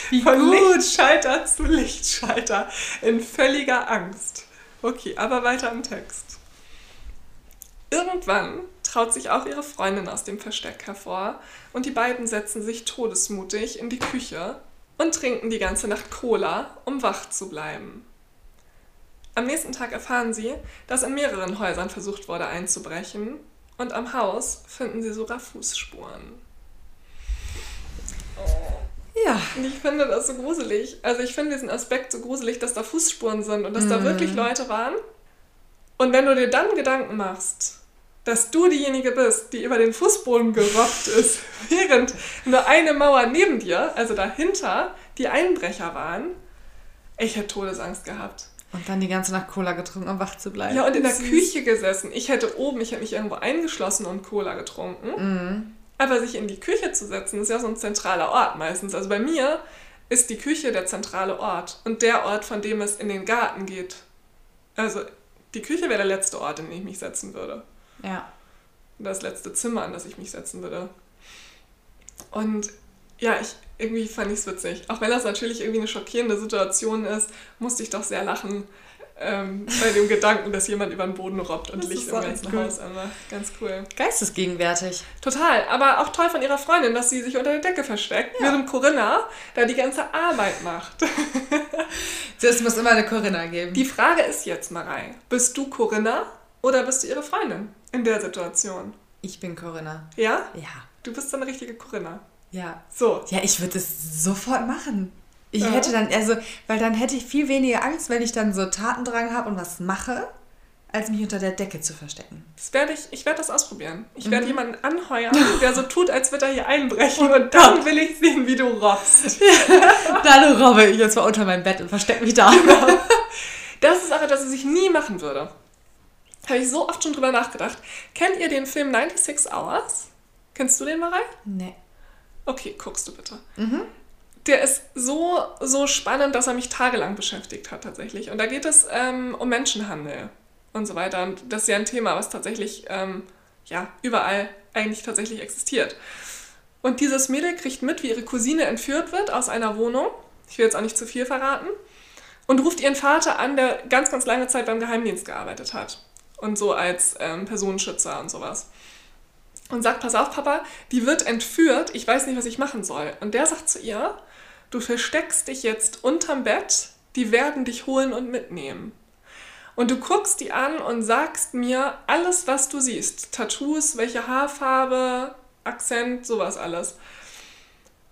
Wie Von gut. Lichtschalter zu Lichtschalter in völliger Angst. Okay, aber weiter im Text. Irgendwann traut sich auch ihre Freundin aus dem Versteck hervor und die beiden setzen sich todesmutig in die Küche und trinken die ganze Nacht Cola, um wach zu bleiben. Am nächsten Tag erfahren sie, dass in mehreren Häusern versucht wurde einzubrechen und am Haus finden sie sogar Fußspuren. Ja. Und ich finde das so gruselig. Also ich finde diesen Aspekt so gruselig, dass da Fußspuren sind und dass da Mhm. wirklich Leute waren. Und wenn du dir dann Gedanken machst, dass du diejenige bist, die über den Fußboden gerobbt ist, während nur eine Mauer neben dir, also dahinter, die Einbrecher waren. Ich hätte Todesangst gehabt. Und dann die ganze Nacht Cola getrunken, um wach zu bleiben. Ja, und in der Süß. Küche gesessen. Ich hätte oben, ich hätte mich irgendwo eingeschlossen und Cola getrunken. Mhm. Aber sich in die Küche zu setzen, ist ja so ein zentraler Ort meistens. Also bei mir ist die Küche der zentrale Ort und der Ort, von dem es in den Garten geht. Also die Küche wäre der letzte Ort, in den ich mich setzen würde. Ja. Das letzte Zimmer, an das ich mich setzen würde. Und ja, ich, irgendwie fand ich es witzig. Auch wenn das natürlich irgendwie eine schockierende Situation ist, musste ich doch sehr lachen ähm, bei dem Gedanken, dass jemand über den Boden robbt und das Licht im ganzen cool. Haus anmacht. Ganz cool. Geistesgegenwärtig. Total. Aber auch toll von ihrer Freundin, dass sie sich unter der Decke versteckt, ja. während Corinna da die ganze Arbeit macht. es muss immer eine Corinna geben. Die Frage ist jetzt, Marei, bist du Corinna oder bist du ihre Freundin in der Situation? Ich bin Corinna. Ja? Ja. Du bist dann eine richtige Corinna. Ja. So. Ja, ich würde es sofort machen. Ich ja. hätte dann, also, weil dann hätte ich viel weniger Angst, wenn ich dann so Tatendrang habe und was mache, als mich unter der Decke zu verstecken. Das werde ich, ich werde das ausprobieren. Ich mhm. werde jemanden anheuern, der so tut, als würde er hier einbrechen oh und dann will ich sehen, wie du robbst. Ja. dann robbe ich jetzt mal unter meinem Bett und verstecke mich da. Genau. Das ist aber, dass ich nie machen würde. Habe ich so oft schon drüber nachgedacht. Kennt ihr den Film 96 Hours? Kennst du den, Marei? Nee. Okay, guckst du bitte. Mhm. Der ist so, so spannend, dass er mich tagelang beschäftigt hat tatsächlich. Und da geht es ähm, um Menschenhandel und so weiter. Und das ist ja ein Thema, was tatsächlich ähm, ja, überall eigentlich tatsächlich existiert. Und dieses Mädel kriegt mit, wie ihre Cousine entführt wird aus einer Wohnung. Ich will jetzt auch nicht zu viel verraten. Und ruft ihren Vater an, der ganz, ganz lange Zeit beim Geheimdienst gearbeitet hat. Und so als ähm, Personenschützer und sowas und sagt, pass auf, Papa, die wird entführt, ich weiß nicht, was ich machen soll. Und der sagt zu ihr, du versteckst dich jetzt unterm Bett, die werden dich holen und mitnehmen. Und du guckst die an und sagst mir alles, was du siehst. Tattoos, welche Haarfarbe, Akzent, sowas alles.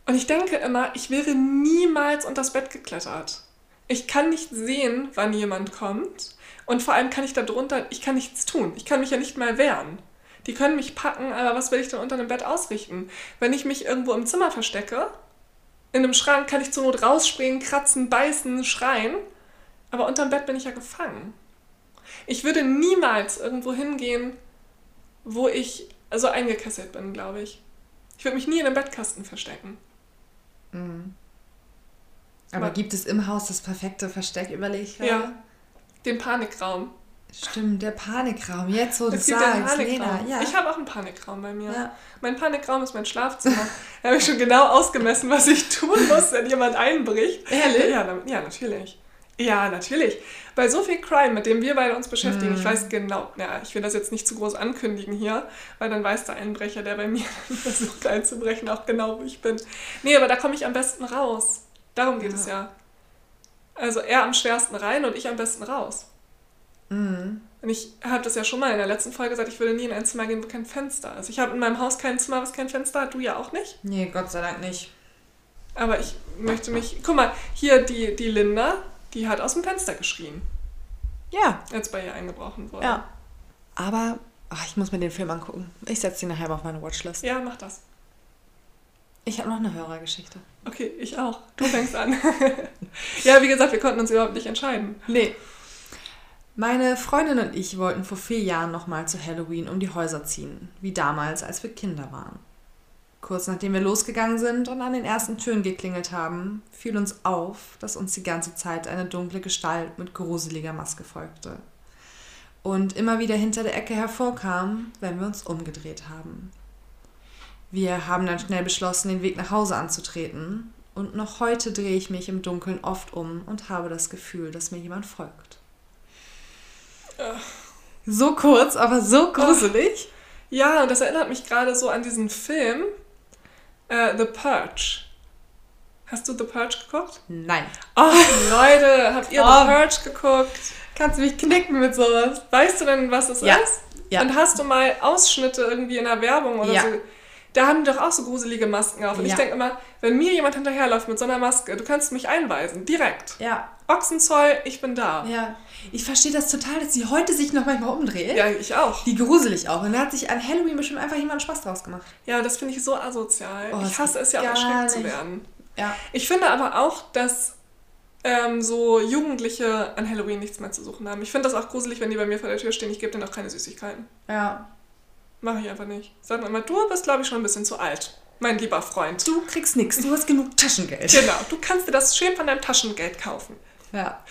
Und ich denke immer, ich wäre niemals unters Bett geklettert. Ich kann nicht sehen, wann jemand kommt. Und vor allem kann ich da drunter, ich kann nichts tun. Ich kann mich ja nicht mal wehren. Die können mich packen, aber was will ich denn unter einem Bett ausrichten? Wenn ich mich irgendwo im Zimmer verstecke, in einem Schrank kann ich zur Not rausspringen, kratzen, beißen, schreien, aber unterm Bett bin ich ja gefangen. Ich würde niemals irgendwo hingehen, wo ich so eingekesselt bin, glaube ich. Ich würde mich nie in einem Bettkasten verstecken. Mhm. Aber, gibt es im Haus das perfekte Versteck, überlege ich gerade? Ja, den Panikraum. Stimmt, der Panikraum. Jetzt, wo du sagst, Lena. Ja. Ich habe auch einen Panikraum bei mir. Ja. Mein Panikraum ist mein Schlafzimmer. da habe ich schon genau ausgemessen, was ich tun muss, wenn jemand einbricht. Ehrlich? Ja, ja, natürlich. Ja, natürlich. Bei so viel Crime, mit dem wir beide uns beschäftigen, mm. ich weiß genau, ja, ich will das jetzt nicht zu groß ankündigen hier, weil dann weiß der Einbrecher, der bei mir versucht einzubrechen, auch genau, wo ich bin. Nee, aber da komme ich am besten raus. Darum geht ja. es ja. Also er am schwersten rein und ich am besten raus. Mhm. Und ich habe das ja schon mal in der letzten Folge gesagt, ich würde nie in ein Zimmer gehen, wo kein Fenster ist. Ich habe in meinem Haus kein Zimmer, was kein Fenster hat. Du ja auch nicht? Nee, Gott sei Dank nicht. Aber ich möchte mich. Guck mal, hier die, die Linda, die hat aus dem Fenster geschrien. Ja. Als bei ihr eingebrochen wurde. Ja. Aber ach, ich muss mir den Film angucken. Ich setze ihn nachher mal auf meine Watchlist. Ja, mach das. Ich habe noch eine Hörergeschichte. Okay, ich auch. Du fängst an. ja, wie gesagt, wir konnten uns überhaupt nicht entscheiden. Nee. Meine Freundin und ich wollten vor vier Jahren nochmal zu Halloween um die Häuser ziehen, wie damals, als wir Kinder waren. Kurz nachdem wir losgegangen sind und an den ersten Türen geklingelt haben, fiel uns auf, dass uns die ganze Zeit eine dunkle Gestalt mit gruseliger Maske folgte. Und immer wieder hinter der Ecke hervorkam, wenn wir uns umgedreht haben. Wir haben dann schnell beschlossen, den Weg nach Hause anzutreten, und noch heute drehe ich mich im Dunkeln oft um und habe das Gefühl, dass mir jemand folgt. So kurz, aber so gruselig. Ja, und das erinnert mich gerade so an diesen Film äh, The Purge. Hast du The Purge geguckt? Nein. Oh, Leute, habt ihr oh. The Purge geguckt? Kannst du mich knicken mit sowas? Weißt du denn, was es ja. ist? Ja. Und hast du mal Ausschnitte irgendwie in der Werbung oder ja. so? Da haben die doch auch so gruselige Masken auf. Und ich Ja. denke immer, wenn mir jemand hinterherläuft mit so einer Maske, du kannst mich einweisen, direkt. Ja. Ochsenzoll, ich bin da. Ja. Ich verstehe das total, dass sie heute sich noch manchmal umdreht. Ja, ich auch. Wie gruselig auch. Und da hat sich an Halloween bestimmt einfach jemand Spaß draus gemacht. Ja, das finde ich so asozial. Oh, ich hasse es ja auch erschreckt gar zu nicht. werden. Ja. Ich finde aber auch, dass ähm, so Jugendliche an Halloween nichts mehr zu suchen haben. Ich finde das auch gruselig, wenn die bei mir vor der Tür stehen. Ich gebe denen auch keine Süßigkeiten. Ja. Mache ich einfach nicht. Sag immer, du bist, glaube ich, schon ein bisschen zu alt. Mein lieber Freund. Du kriegst nichts, du hast genug Taschengeld. Genau, du kannst dir das schön von deinem Taschengeld kaufen. Ja.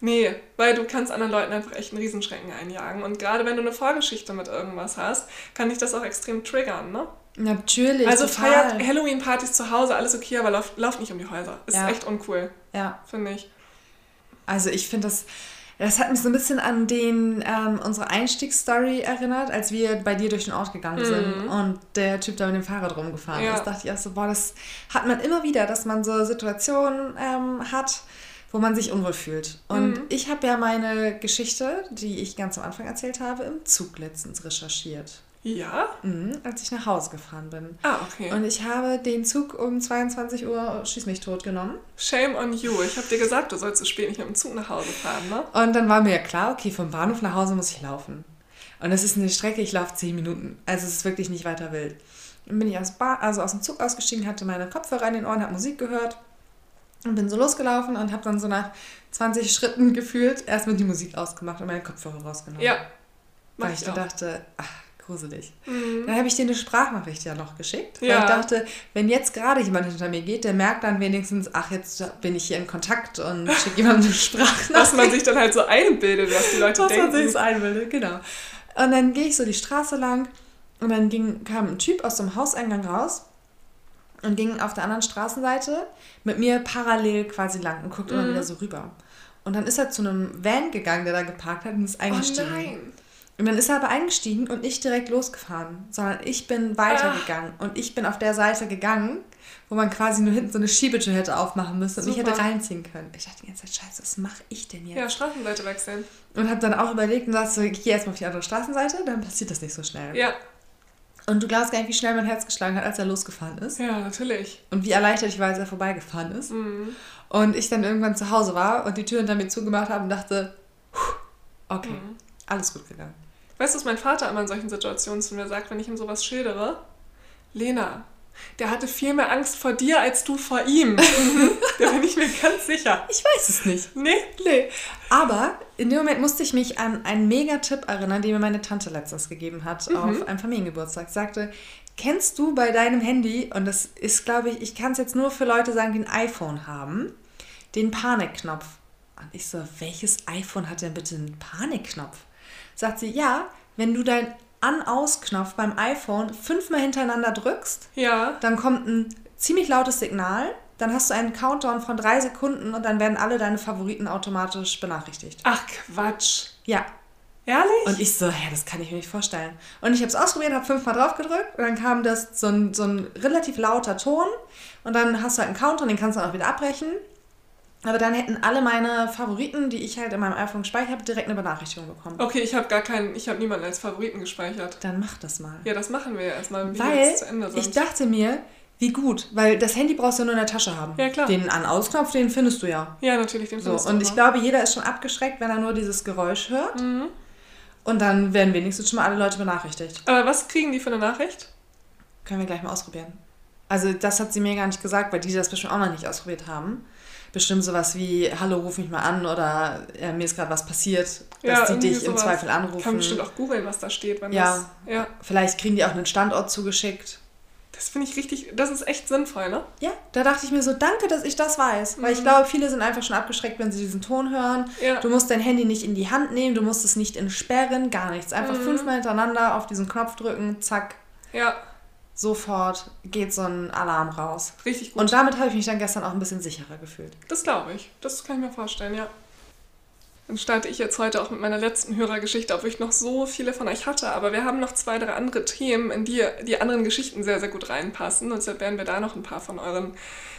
Nee, weil du kannst anderen Leuten einfach echt einen Riesenschrecken einjagen. Und gerade wenn du eine Vorgeschichte mit irgendwas hast, kann dich das auch extrem triggern, ne? Natürlich. Also total. feiert Halloween-Partys zu Hause, alles okay, aber lauft, lauft nicht um die Häuser. Ist Ja. echt uncool, Ja. finde ich. Also ich finde das, das hat mich so ein bisschen an den, ähm, unsere Einstiegsstory erinnert, als wir bei dir durch den Ort gegangen sind und der Typ da mit dem Fahrrad rumgefahren Mhm. Ja. ist. dachte ich auch so, boah, das hat man immer wieder, dass man so Situationen ähm, hat, wo man sich unwohl fühlt. Und Mhm. ich habe ja meine Geschichte, die ich ganz am Anfang erzählt habe, im Zug letztens recherchiert, Ja? mhm, als ich nach Hause gefahren bin. Ah, okay. Und ich habe den Zug um 22 Uhr schieß mich tot genommen. Shame on you. Ich habe dir gesagt, du sollst so spät nicht mit dem Zug nach Hause fahren, ne? Und dann war mir ja klar, okay, vom Bahnhof nach Hause muss ich laufen. Und das ist eine Strecke, ich laufe 10 Minuten. Also es ist wirklich nicht weiter wild. Dann bin ich aus, ba also aus dem Zug ausgestiegen, hatte meine Kopfhörer in den Ohren, habe Musik gehört und bin so losgelaufen und habe dann so nach 20 Schritten gefühlt erstmal die Musik ausgemacht und meine Kopfhörer rausgenommen. Ja. Weil ich ich dann dachte, ach, gruselig. Mhm. Dann habe ich dir eine Sprachnachricht ja noch geschickt. Weil Ja. ich dachte, wenn jetzt gerade jemand hinter mir geht, der merkt dann wenigstens, ach, jetzt bin ich hier in Kontakt und schicke jemandem eine Sprachnachricht. Was man sich dann halt so einbildet, was die Leute was man denken. sich einbildet, genau. Und dann gehe ich so die Straße lang und dann ging, kam ein Typ aus dem Hauseingang raus und ging auf der anderen Straßenseite mit mir parallel quasi lang und guckt immer Mhm. wieder so rüber. Und dann ist er zu einem Van gegangen, der da geparkt hat und ist Oh eingestiegen. nein. Und dann ist er aber eingestiegen und nicht direkt losgefahren, sondern ich bin weitergegangen. Und ich bin auf der Seite gegangen, wo man quasi nur hinten so eine Schiebetür hätte aufmachen müssen und ich Super. hätte reinziehen können. Ich dachte die ganze Zeit, scheiße, was mache ich denn jetzt? Ja, Straßenseite wechseln. Und habe dann auch überlegt und dachte so, ich gehe erstmal auf die andere Straßenseite, dann passiert das nicht so schnell. Ja, Und du glaubst gar nicht, wie schnell mein Herz geschlagen hat, als er losgefahren ist. ja, natürlich. Und wie erleichtert ich war, als er vorbeigefahren ist. Mhm. Und ich dann irgendwann zu Hause war und die Tür hinter mir zugemacht habe und dachte, "Puh, okay, Mhm. alles gut gegangen. Weißt du, was mein Vater immer in solchen Situationen zu mir sagt, wenn ich ihm sowas schildere? Lena, der hatte viel mehr Angst vor dir als du vor ihm. da bin ich mir ganz sicher. Ich weiß es nicht. Nee? Nee. Aber in dem Moment musste ich mich an einen Mega-Tipp erinnern, den mir meine Tante letztens gegeben hat auf einem Familiengeburtstag. Sie sagte, kennst du bei deinem Handy, und das ist, glaube ich, ich kann es jetzt nur für Leute sagen, die ein iPhone haben, den Panikknopf. Und ich so, welches iPhone hat denn bitte einen Panikknopf? Sagt sie, ja, wenn du deinen An-Aus-Knopf beim iPhone fünfmal hintereinander drückst, Ja. dann kommt ein ziemlich lautes Signal, dann hast du einen Countdown von drei Sekunden und dann werden alle deine Favoriten automatisch benachrichtigt. Ach Quatsch. Ja. Ehrlich? Und ich so, hä, das kann ich mir nicht vorstellen. Und ich habe es ausprobiert, habe fünfmal drauf gedrückt und dann kam das so ein, so ein relativ lauter Ton und dann hast du halt einen Countdown, den kannst du dann auch wieder abbrechen. Aber dann hätten alle meine Favoriten, die ich halt in meinem iPhone gespeichert habe, direkt eine Benachrichtigung bekommen. okay, ich habe gar keinen, ich habe niemanden als Favoriten gespeichert. Dann mach das mal. Ja, das machen wir ja erstmal, Weil ich dachte mir, wie gut, weil das Handy brauchst du nur in der Tasche haben. Ja, klar. Den An-Aus-Knopf, den findest du ja. ja, natürlich, den So, findest du und ich immer. glaube, jeder ist schon abgeschreckt, wenn er nur dieses Geräusch hört. Mhm. Und dann werden wenigstens schon mal alle Leute benachrichtigt. Aber was kriegen die für eine Nachricht? Können wir gleich mal ausprobieren. Also das hat sie mir gar nicht gesagt, weil die das bestimmt auch noch nicht ausprobiert haben. Bestimmt sowas wie, hallo, ruf mich mal an oder äh, mir ist gerade was passiert, dass die dich im sowas. Zweifel Kann anrufen. bestimmt auch googeln, was da steht. Wenn Ja. Das, ja. Vielleicht kriegen die auch einen Standort zugeschickt. Das finde ich richtig, das ist echt sinnvoll, ne? Ja, da dachte ich mir so, danke, dass ich das weiß. Weil ich glaube, viele sind einfach schon abgeschreckt, wenn sie diesen Ton hören. Ja. Du musst dein Handy nicht in die Hand nehmen, du musst es nicht entsperren, gar nichts. Einfach fünfmal hintereinander auf diesen Knopf drücken, zack, Ja, sofort geht so ein Alarm raus. richtig gut. Und damit habe ich mich dann gestern auch ein bisschen sicherer gefühlt. Das glaube ich. Das kann ich mir vorstellen, ja. Dann starte ich jetzt heute auch mit meiner letzten Hörergeschichte, obwohl ich noch so viele von euch hatte. Aber wir haben noch zwei, drei andere Themen, in die die anderen Geschichten sehr, sehr gut reinpassen. Und deshalb werden wir da noch ein paar von euren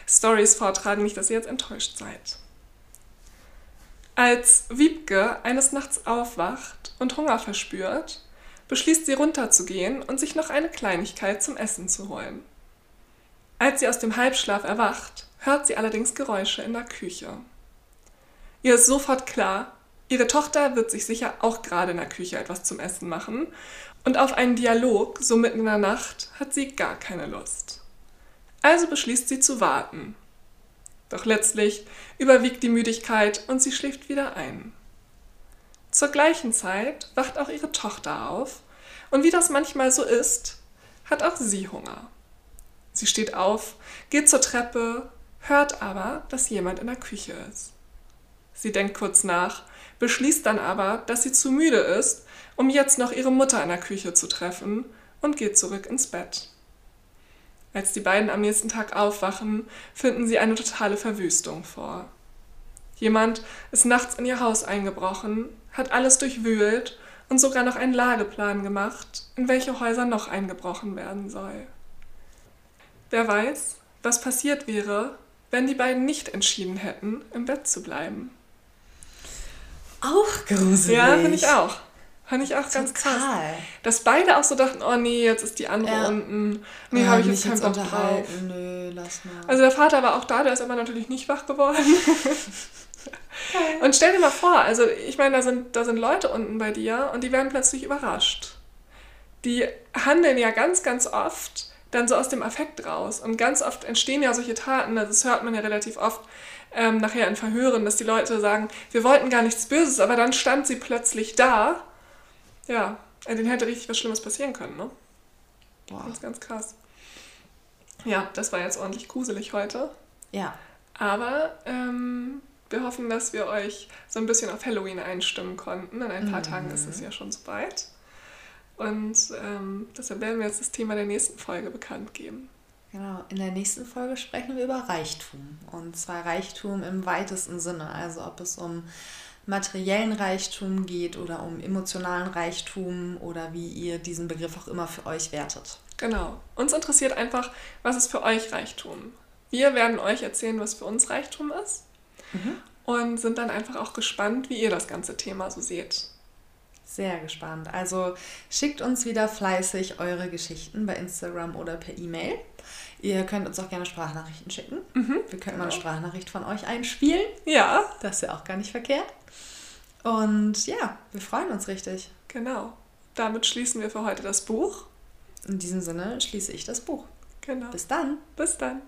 Stories vortragen. Nicht, dass ihr jetzt enttäuscht seid. Als Wiebke eines Nachts aufwacht und Hunger verspürt, beschließt sie runterzugehen und sich noch eine Kleinigkeit zum Essen zu holen. Als sie aus dem Halbschlaf erwacht, hört sie allerdings Geräusche in der Küche. Ihr ist sofort klar, ihre Tochter wird sich sicher auch gerade in der Küche etwas zum Essen machen und auf einen Dialog so mitten in der Nacht hat sie gar keine Lust. Also beschließt sie zu warten. Doch letztlich überwiegt die Müdigkeit und sie schläft wieder ein. Zur gleichen Zeit wacht auch ihre Tochter auf und wie das manchmal so ist, hat auch sie Hunger. Sie steht auf, geht zur Treppe, hört aber, dass jemand in der Küche ist. Sie denkt kurz nach, beschließt dann aber, dass sie zu müde ist, um jetzt noch ihre Mutter in der Küche zu treffen und geht zurück ins Bett. Als die beiden am nächsten Tag aufwachen, finden sie eine totale Verwüstung vor. Jemand ist nachts in ihr Haus eingebrochen, hat alles durchwühlt und sogar noch einen Lageplan gemacht, in welche Häuser noch eingebrochen werden soll. Wer weiß, was passiert wäre, wenn die beiden nicht entschieden hätten, im Bett zu bleiben. Auch gruselig. Ja, finde ich auch. Fand ich auch Total. ganz krass. Dass beide auch so dachten, oh nee, jetzt ist die andere ja. unten. Nee, ja, habe ich jetzt keinen Bock drauf. Nö, lass mal. Also der Vater war auch da, der ist aber natürlich nicht wach geworden. Und stell dir mal vor, also ich meine, da sind, da sind Leute unten bei dir und die werden plötzlich überrascht. Die handeln ja ganz, ganz oft dann so aus dem Affekt raus. Und ganz oft entstehen ja solche Taten, also das hört man ja relativ oft ähm, nachher in Verhören, dass die Leute sagen, wir wollten gar nichts Böses, aber dann stand sie plötzlich da. Ja, denen hätte richtig was Schlimmes passieren können, ne? Boah. Ganz, ganz krass. Ja, das war jetzt ordentlich gruselig heute. Ja. Aber ähm, wir hoffen, dass wir euch so ein bisschen auf Halloween einstimmen konnten. In ein paar mhm. Tagen ist es ja schon soweit. Und ähm, deshalb werden wir jetzt das Thema der nächsten Folge bekannt geben. Genau, in der nächsten Folge sprechen wir über Reichtum. Und zwar Reichtum im weitesten Sinne. Also ob es um materiellen Reichtum geht oder um emotionalen Reichtum oder wie ihr diesen Begriff auch immer für euch wertet. Genau. Uns interessiert einfach, was ist für euch Reichtum? Wir werden euch erzählen, was für uns Reichtum ist. Mhm. Und sind dann einfach auch gespannt, wie ihr das ganze Thema so seht. Sehr gespannt. Also schickt uns wieder fleißig eure Geschichten bei Instagram oder per E-Mail. Ihr könnt uns auch gerne Sprachnachrichten schicken. Mhm, Wir können genau. mal eine. Sprachnachricht von euch einspielen. Ja. Das ist ja auch gar nicht verkehrt. Und ja, wir freuen uns richtig. Genau. Damit schließen wir für heute das Buch. In diesem Sinne schließe ich das Buch. Genau. Bis dann. Bis dann.